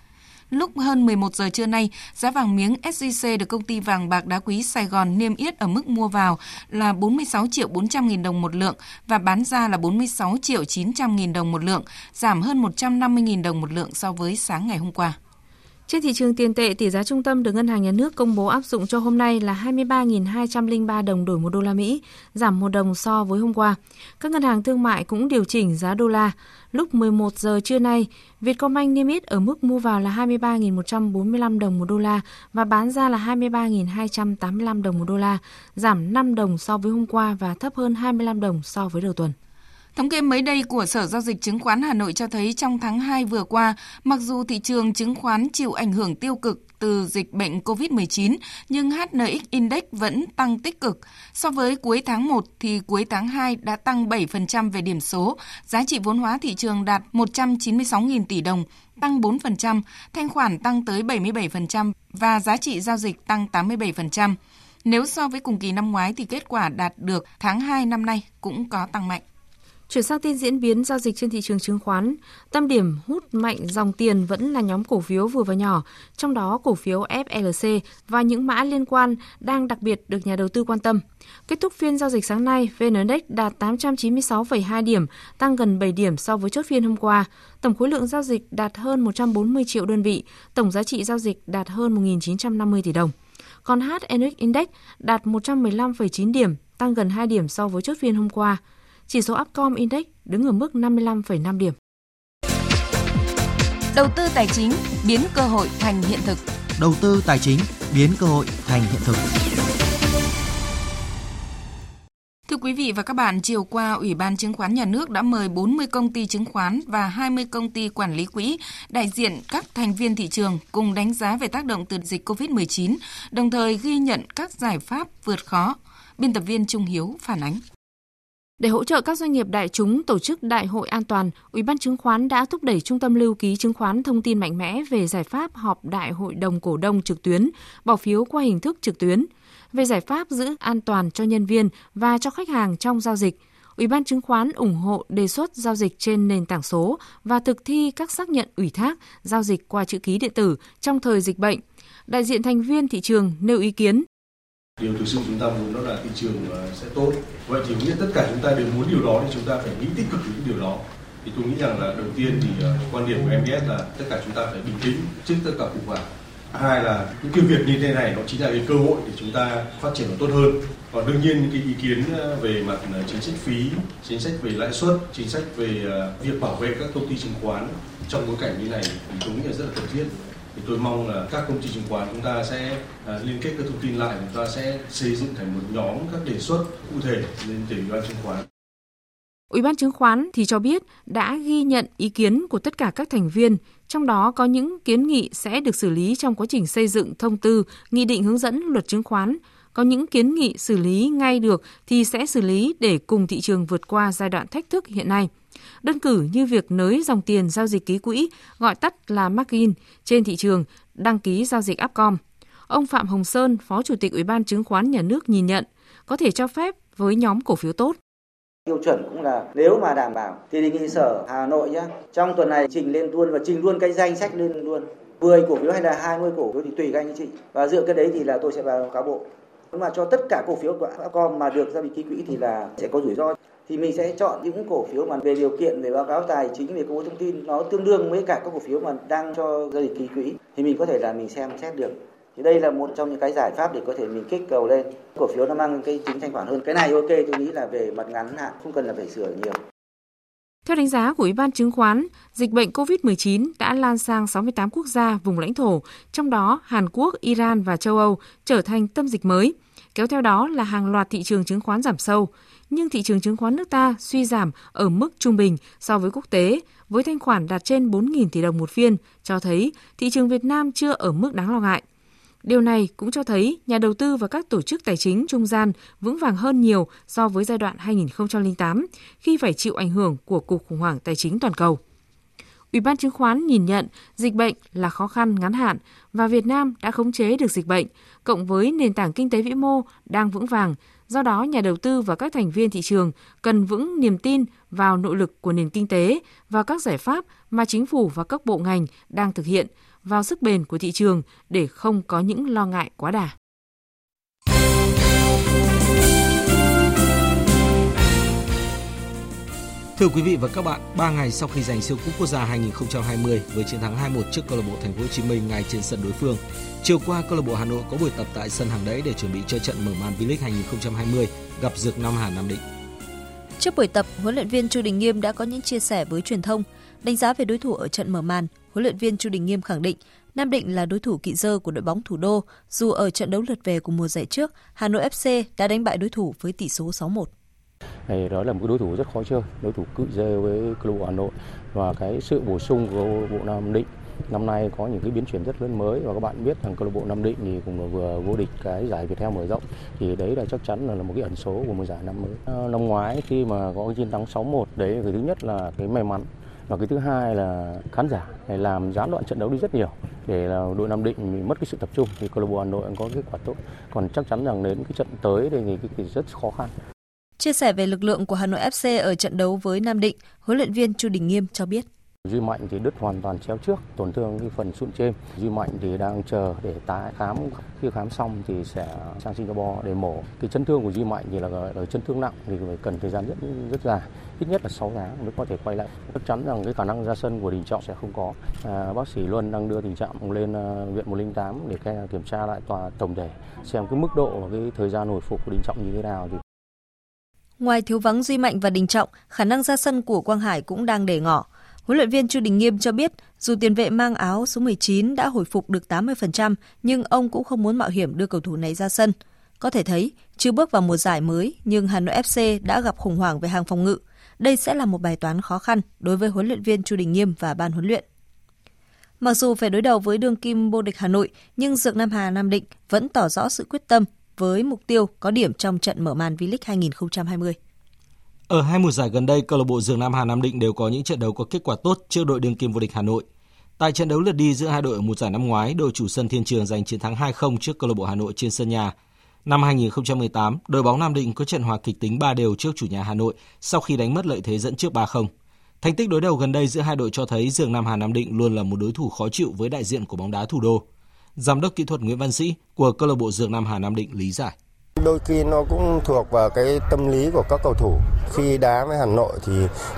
Lúc hơn 11 giờ trưa nay, giá vàng miếng SJC được công ty vàng bạc đá quý Sài Gòn niêm yết ở mức mua vào là 46 triệu 400 nghìn đồng một lượng và bán ra là 46 triệu 900 nghìn đồng một lượng, giảm hơn 150 nghìn đồng một lượng so với sáng ngày hôm qua. Trên thị trường tiền tệ, tỷ giá trung tâm được Ngân hàng Nhà nước công bố áp dụng cho hôm nay là 23.203 đồng đổi một đô la Mỹ, giảm một đồng so với hôm qua. Các ngân hàng thương mại cũng điều chỉnh giá đô la. Lúc 11 giờ trưa nay, Vietcombank niêm yết ở mức mua vào là 23.145 đồng một đô la và bán ra là 23.285 đồng một đô la, giảm 5 đồng so với hôm qua và thấp hơn 25 đồng so với đầu tuần. Thống kê mới đây của Sở Giao dịch Chứng khoán Hà Nội cho thấy trong tháng 2 vừa qua, mặc dù thị trường chứng khoán chịu ảnh hưởng tiêu cực từ dịch bệnh COVID-19, nhưng HNX Index vẫn tăng tích cực. So với cuối tháng 1 thì cuối tháng 2 đã tăng 7% về điểm số, giá trị vốn hóa thị trường đạt 196.000 tỷ đồng, tăng 4%, thanh khoản tăng tới 77% và giá trị giao dịch tăng 87%. Nếu so với cùng kỳ năm ngoái thì kết quả đạt được tháng 2 năm nay cũng có tăng mạnh. Chuyển sang tin diễn biến giao dịch trên thị trường chứng khoán, tâm điểm hút mạnh dòng tiền vẫn là nhóm cổ phiếu vừa và nhỏ, trong đó cổ phiếu FLC và những mã liên quan đang đặc biệt được nhà đầu tư quan tâm. Kết thúc phiên giao dịch sáng nay, VN Index đạt 896,2 điểm, tăng gần 7 điểm so với chốt phiên hôm qua. Tổng khối lượng giao dịch đạt hơn 140 triệu đơn vị, tổng giá trị giao dịch đạt hơn 1.950 tỷ đồng. Còn HNX Index đạt 115,9 điểm, tăng gần 2 điểm so với chốt phiên hôm qua chỉ số Upcom Index đứng ở mức 55,5 điểm. Đầu tư tài chính biến cơ hội thành hiện thực. Đầu tư tài chính biến cơ hội thành hiện thực. Thưa quý vị và các bạn, chiều qua, Ủy ban Chứng khoán Nhà nước đã mời 40 công ty chứng khoán và 20 công ty quản lý quỹ, đại diện các thành viên thị trường cùng đánh giá về tác động từ dịch COVID-19, đồng thời ghi nhận các giải pháp vượt khó. Biên tập viên Trung Hiếu phản ánh. Để hỗ trợ các doanh nghiệp đại chúng tổ chức đại hội an toàn, Ủy ban chứng khoán đã thúc đẩy Trung tâm lưu ký chứng khoán thông tin mạnh mẽ về giải pháp họp đại hội đồng cổ đông trực tuyến, bỏ phiếu qua hình thức trực tuyến, về giải pháp giữ an toàn cho nhân viên và cho khách hàng trong giao dịch. Ủy ban chứng khoán ủng hộ đề xuất giao dịch trên nền tảng số và thực thi các xác nhận ủy thác giao dịch qua chữ ký điện tử trong thời dịch bệnh. Đại diện thành viên thị trường nêu ý kiến Điều thực sự chúng ta muốn đó là thị trường ờ, sẽ tốt. Vậy thì nghĩa tất cả chúng ta đều muốn điều đó thì chúng ta phải nghĩ tích cực những điều đó. Thì tôi nghĩ rằng là đầu tiên thì ờ, quan điểm của MBS là tất cả chúng ta phải bình tĩnh trước tất cả khủng hoảng. Hai là những cái việc như thế này nó chính là cái cơ hội để chúng ta phát triển nó tốt hơn. Còn đương nhiên những cái ý kiến ờ, về mặt chính sách phí, chính sách về lãi suất, chính sách về việc bảo vệ các công ty chứng khoán trong bối cảnh như này thì tôi nghĩ là rất là cần thiết thì tôi mong là các công ty chứng khoán chúng ta sẽ à, liên kết các thông tin lại chúng ta sẽ xây dựng thành một nhóm các đề xuất cụ thể lên tỉnh ủy ban chứng khoán Ủy ban chứng khoán thì cho biết đã ghi nhận ý kiến của tất cả các thành viên, trong đó có những kiến nghị sẽ được xử lý trong quá trình xây dựng thông tư, nghị định hướng dẫn luật chứng khoán, có những kiến nghị xử lý ngay được thì sẽ xử lý để cùng thị trường vượt qua giai đoạn thách thức hiện nay. Đơn cử như việc nới dòng tiền giao dịch ký quỹ, gọi tắt là margin, trên thị trường, đăng ký giao dịch Upcom. Ông Phạm Hồng Sơn, Phó Chủ tịch Ủy ban Chứng khoán Nhà nước nhìn nhận, có thể cho phép với nhóm cổ phiếu tốt. Tiêu chuẩn cũng là nếu mà đảm bảo thì đề nghị sở Hà Nội nhé, trong tuần này trình lên luôn và trình luôn cái danh sách lên luôn 10 cổ phiếu hay là 20 cổ phiếu thì tùy các anh chị và dựa cái đấy thì là tôi sẽ vào cáo bộ nếu mà cho tất cả cổ phiếu của Upcom mà được ra bị ký quỹ thì là sẽ có rủi ro thì mình sẽ chọn những cổ phiếu mà về điều kiện về báo cáo tài chính về công bố thông tin nó tương đương với cả các cổ phiếu mà đang cho giao dịch ký quỹ. Thì mình có thể là mình xem xét được. Thì đây là một trong những cái giải pháp để có thể mình kích cầu lên. Cổ phiếu nó mang cái tính thanh khoản hơn. Cái này ok tôi nghĩ là về mặt ngắn hạn không cần là phải sửa nhiều. Theo đánh giá của Ủy ban chứng khoán, dịch bệnh COVID-19 đã lan sang 68 quốc gia vùng lãnh thổ, trong đó Hàn Quốc, Iran và châu Âu trở thành tâm dịch mới. Kéo theo đó là hàng loạt thị trường chứng khoán giảm sâu, nhưng thị trường chứng khoán nước ta suy giảm ở mức trung bình so với quốc tế, với thanh khoản đạt trên 4.000 tỷ đồng một phiên, cho thấy thị trường Việt Nam chưa ở mức đáng lo ngại. Điều này cũng cho thấy nhà đầu tư và các tổ chức tài chính trung gian vững vàng hơn nhiều so với giai đoạn 2008 khi phải chịu ảnh hưởng của cuộc khủng hoảng tài chính toàn cầu. Ủy ban chứng khoán nhìn nhận dịch bệnh là khó khăn ngắn hạn và Việt Nam đã khống chế được dịch bệnh, cộng với nền tảng kinh tế vĩ mô đang vững vàng. Do đó, nhà đầu tư và các thành viên thị trường cần vững niềm tin vào nội lực của nền kinh tế và các giải pháp mà chính phủ và các bộ ngành đang thực hiện – vào sức bền của thị trường để không có những lo ngại quá đà. Thưa quý vị và các bạn, 3 ngày sau khi giành siêu cúp quốc gia 2020 với chiến thắng 2-1 trước câu lạc bộ Thành phố Hồ Chí Minh ngay trên sân đối phương, chiều qua câu lạc bộ Hà Nội có buổi tập tại sân hàng đẫy để chuẩn bị cho trận mở màn V-League 2020 gặp Dược Nam Hà Nam Định. Trước buổi tập, huấn luyện viên Chu Đình Nghiêm đã có những chia sẻ với truyền thông, đánh giá về đối thủ ở trận mở màn huấn luyện viên Chu Đình Nghiêm khẳng định Nam Định là đối thủ kỵ dơ của đội bóng thủ đô, dù ở trận đấu lượt về của mùa giải trước, Hà Nội FC đã đánh bại đối thủ với tỷ số 6-1. Này đó là một đối thủ rất khó chơi, đối thủ cự dơ với câu lạc bộ Hà Nội và cái sự bổ sung của bộ Nam Định năm nay có những cái biến chuyển rất lớn mới và các bạn biết rằng câu lạc bộ Nam Định thì cũng vừa vô địch cái giải Viettel mở rộng thì đấy là chắc chắn là, là một cái ẩn số của một giải năm mới. À, năm ngoái khi mà có cái chiến thắng 6-1 đấy cái thứ nhất là cái may mắn và cái thứ hai là khán giả này làm gián đoạn trận đấu đi rất nhiều để là đội Nam Định mất cái sự tập trung thì câu lạc bộ Hà Nội có kết quả tốt còn chắc chắn rằng đến cái trận tới thì cái, cái rất khó khăn Chia sẻ về lực lượng của Hà Nội FC ở trận đấu với Nam Định, huấn luyện viên Chu Đình Nghiêm cho biết. Duy Mạnh thì đứt hoàn toàn chéo trước, tổn thương cái phần sụn trên. Duy Mạnh thì đang chờ để tái khám, khi khám xong thì sẽ sang Singapore để mổ. Cái chấn thương của Duy Mạnh thì là, là chấn thương nặng thì phải cần thời gian rất rất dài, ít nhất là 6 tháng mới có thể quay lại. Chắc chắn rằng cái khả năng ra sân của Đình Trọng sẽ không có. À, bác sĩ Luân đang đưa Đình Trọng lên uh, viện 108 để kiểm tra lại tòa tổng thể xem cái mức độ và cái thời gian hồi phục của Đình Trọng như thế nào thì Ngoài thiếu vắng Duy Mạnh và Đình Trọng, khả năng ra sân của Quang Hải cũng đang để ngỏ. Huấn luyện viên Chu Đình Nghiêm cho biết, dù tiền vệ mang áo số 19 đã hồi phục được 80%, nhưng ông cũng không muốn mạo hiểm đưa cầu thủ này ra sân. Có thể thấy, chưa bước vào mùa giải mới, nhưng Hà Nội FC đã gặp khủng hoảng về hàng phòng ngự. Đây sẽ là một bài toán khó khăn đối với huấn luyện viên Chu Đình Nghiêm và ban huấn luyện. Mặc dù phải đối đầu với đương kim vô địch Hà Nội, nhưng Dược Nam Hà Nam Định vẫn tỏ rõ sự quyết tâm với mục tiêu có điểm trong trận mở màn V-League 2020. Ở hai mùa giải gần đây, câu lạc bộ Dương Nam Hà Nam Định đều có những trận đấu có kết quả tốt trước đội đương kim vô địch Hà Nội. Tại trận đấu lượt đi giữa hai đội ở mùa giải năm ngoái, đội chủ sân Thiên Trường giành chiến thắng 2-0 trước câu lạc bộ Hà Nội trên sân nhà. Năm 2018, đội bóng Nam Định có trận hòa kịch tính 3 đều trước chủ nhà Hà Nội sau khi đánh mất lợi thế dẫn trước 3-0. Thành tích đối đầu gần đây giữa hai đội cho thấy Dương Nam Hà Nam Định luôn là một đối thủ khó chịu với đại diện của bóng đá thủ đô. Giám đốc kỹ thuật Nguyễn Văn Sĩ của câu lạc bộ Dương Nam Hà Nam Định lý giải. Đôi khi nó cũng thuộc vào cái tâm lý của các cầu thủ. Khi đá với Hà Nội thì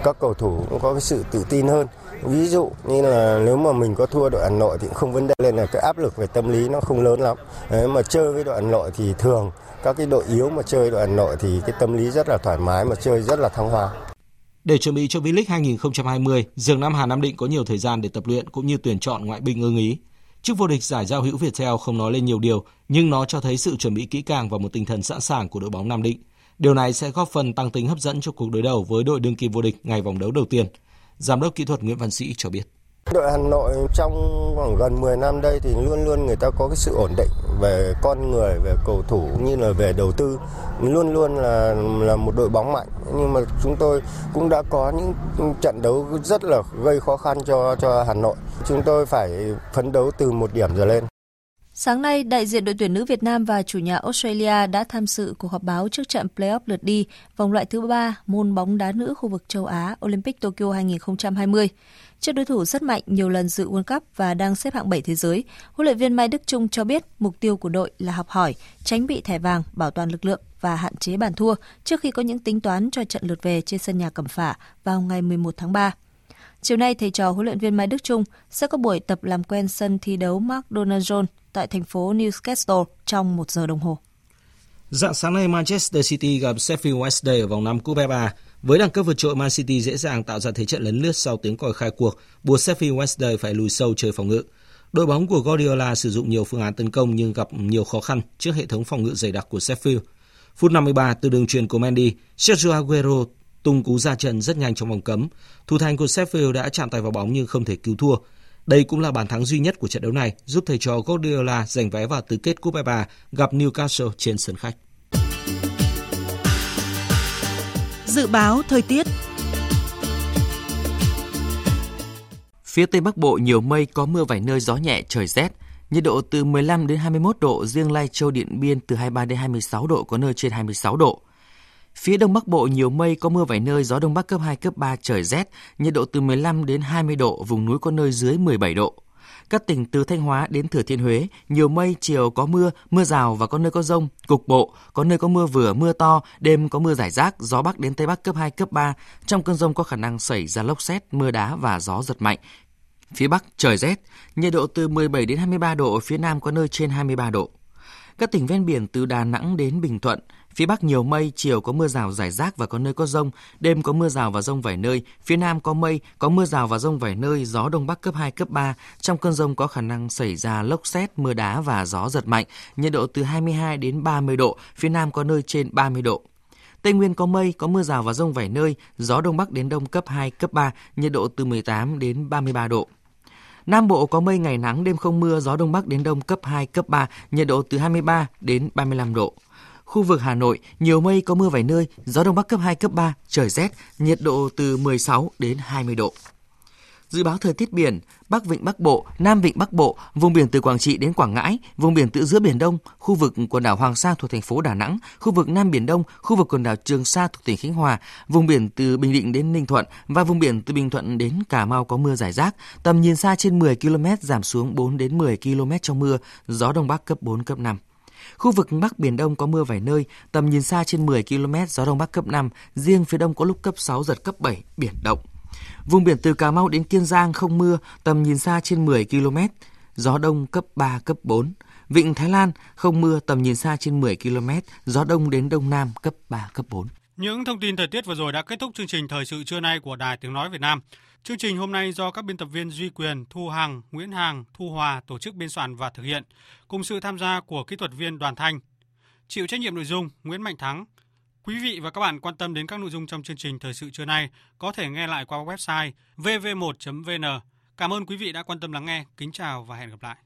các cầu thủ cũng có cái sự tự tin hơn. Ví dụ như là nếu mà mình có thua đội Hà Nội thì không vấn đề lên là cái áp lực về tâm lý nó không lớn lắm. Đấy, mà chơi với đội Hà Nội thì thường các cái đội yếu mà chơi đội Hà Nội thì cái tâm lý rất là thoải mái mà chơi rất là thăng hoa. Để chuẩn bị cho V-League 2020, Dương Nam Hà Nam Định có nhiều thời gian để tập luyện cũng như tuyển chọn ngoại binh ưng ý. Chức vô địch giải giao hữu Viettel không nói lên nhiều điều, nhưng nó cho thấy sự chuẩn bị kỹ càng và một tinh thần sẵn sàng của đội bóng Nam Định. Điều này sẽ góp phần tăng tính hấp dẫn cho cuộc đối đầu với đội đương kim vô địch ngày vòng đấu đầu tiên. Giám đốc kỹ thuật Nguyễn Văn Sĩ cho biết. Đội Hà Nội trong khoảng gần 10 năm đây thì luôn luôn người ta có cái sự ổn định về con người, về cầu thủ như là về đầu tư. Luôn luôn là là một đội bóng mạnh nhưng mà chúng tôi cũng đã có những trận đấu rất là gây khó khăn cho cho Hà Nội. Chúng tôi phải phấn đấu từ một điểm trở lên. Sáng nay, đại diện đội tuyển nữ Việt Nam và chủ nhà Australia đã tham dự cuộc họp báo trước trận playoff lượt đi vòng loại thứ ba môn bóng đá nữ khu vực châu Á Olympic Tokyo 2020. Trước đối thủ rất mạnh nhiều lần dự World Cup và đang xếp hạng 7 thế giới, huấn luyện viên Mai Đức Trung cho biết mục tiêu của đội là học hỏi, tránh bị thẻ vàng, bảo toàn lực lượng và hạn chế bàn thua trước khi có những tính toán cho trận lượt về trên sân nhà Cẩm Phả vào ngày 11 tháng 3. Chiều nay, thầy trò huấn luyện viên Mai Đức Trung sẽ có buổi tập làm quen sân thi đấu McDonald Jones tại thành phố Newcastle trong một giờ đồng hồ. Dạng sáng nay, Manchester City gặp Sheffield Wednesday ở vòng 5 Cúp FA. Với đẳng cấp vượt trội, Man City dễ dàng tạo ra thế trận lấn lướt sau tiếng còi khai cuộc, buộc Sheffield Wednesday phải lùi sâu chơi phòng ngự. Đội bóng của Guardiola sử dụng nhiều phương án tấn công nhưng gặp nhiều khó khăn trước hệ thống phòng ngự dày đặc của Sheffield. Phút 53 từ đường truyền của Mendy, Sergio Aguero tung cú ra trận rất nhanh trong vòng cấm. Thủ thành của Sheffield đã chạm tay vào bóng nhưng không thể cứu thua. Đây cũng là bàn thắng duy nhất của trận đấu này, giúp thầy trò Guardiola giành vé vào tứ kết Cúp FA gặp Newcastle trên sân khách. Dự báo thời tiết Phía Tây Bắc Bộ nhiều mây có mưa vài nơi gió nhẹ trời rét, nhiệt độ từ 15 đến 21 độ, riêng Lai Châu Điện Biên từ 23 đến 26 độ có nơi trên 26 độ. Phía Đông Bắc Bộ nhiều mây có mưa vài nơi, gió Đông Bắc cấp 2, cấp 3, trời rét, nhiệt độ từ 15 đến 20 độ, vùng núi có nơi dưới 17 độ. Các tỉnh từ Thanh Hóa đến Thừa Thiên Huế, nhiều mây, chiều có mưa, mưa rào và có nơi có rông, cục bộ, có nơi có mưa vừa, mưa to, đêm có mưa rải rác, gió Bắc đến Tây Bắc cấp 2, cấp 3. Trong cơn rông có khả năng xảy ra lốc xét, mưa đá và gió giật mạnh. Phía Bắc trời rét, nhiệt độ từ 17 đến 23 độ, phía Nam có nơi trên 23 độ. Các tỉnh ven biển từ Đà Nẵng đến Bình Thuận, Phía Bắc nhiều mây, chiều có mưa rào rải rác và có nơi có rông, đêm có mưa rào và rông vài nơi. Phía Nam có mây, có mưa rào và rông vài nơi, gió Đông Bắc cấp 2, cấp 3. Trong cơn rông có khả năng xảy ra lốc xét, mưa đá và gió giật mạnh, nhiệt độ từ 22 đến 30 độ, phía Nam có nơi trên 30 độ. Tây Nguyên có mây, có mưa rào và rông vài nơi, gió Đông Bắc đến Đông cấp 2, cấp 3, nhiệt độ từ 18 đến 33 độ. Nam Bộ có mây ngày nắng, đêm không mưa, gió Đông Bắc đến Đông cấp 2, cấp 3, nhiệt độ từ 23 đến 35 độ. Khu vực Hà Nội, nhiều mây có mưa vài nơi, gió Đông Bắc cấp 2, cấp 3, trời rét, nhiệt độ từ 16 đến 20 độ. Dự báo thời tiết biển, Bắc Vịnh Bắc Bộ, Nam Vịnh Bắc Bộ, vùng biển từ Quảng Trị đến Quảng Ngãi, vùng biển tự giữa Biển Đông, khu vực quần đảo Hoàng Sa thuộc thành phố Đà Nẵng, khu vực Nam Biển Đông, khu vực quần đảo Trường Sa thuộc tỉnh Khánh Hòa, vùng biển từ Bình Định đến Ninh Thuận và vùng biển từ Bình Thuận đến Cà Mau có mưa rải rác, tầm nhìn xa trên 10 km giảm xuống 4 đến 10 km trong mưa, gió Đông Bắc cấp 4, cấp 5. Khu vực Bắc Biển Đông có mưa vài nơi, tầm nhìn xa trên 10 km, gió Đông Bắc cấp 5, riêng phía Đông có lúc cấp 6, giật cấp 7, biển động. Vùng biển từ Cà Mau đến Kiên Giang không mưa, tầm nhìn xa trên 10 km, gió Đông cấp 3, cấp 4. Vịnh Thái Lan không mưa, tầm nhìn xa trên 10 km, gió Đông đến Đông Nam cấp 3, cấp 4. Những thông tin thời tiết vừa rồi đã kết thúc chương trình Thời sự trưa nay của Đài Tiếng Nói Việt Nam. Chương trình hôm nay do các biên tập viên Duy Quyền, Thu Hằng, Nguyễn Hằng, Thu Hòa tổ chức biên soạn và thực hiện, cùng sự tham gia của kỹ thuật viên Đoàn Thanh. Chịu trách nhiệm nội dung Nguyễn Mạnh Thắng. Quý vị và các bạn quan tâm đến các nội dung trong chương trình Thời sự trưa nay có thể nghe lại qua website vv1.vn. Cảm ơn quý vị đã quan tâm lắng nghe. Kính chào và hẹn gặp lại.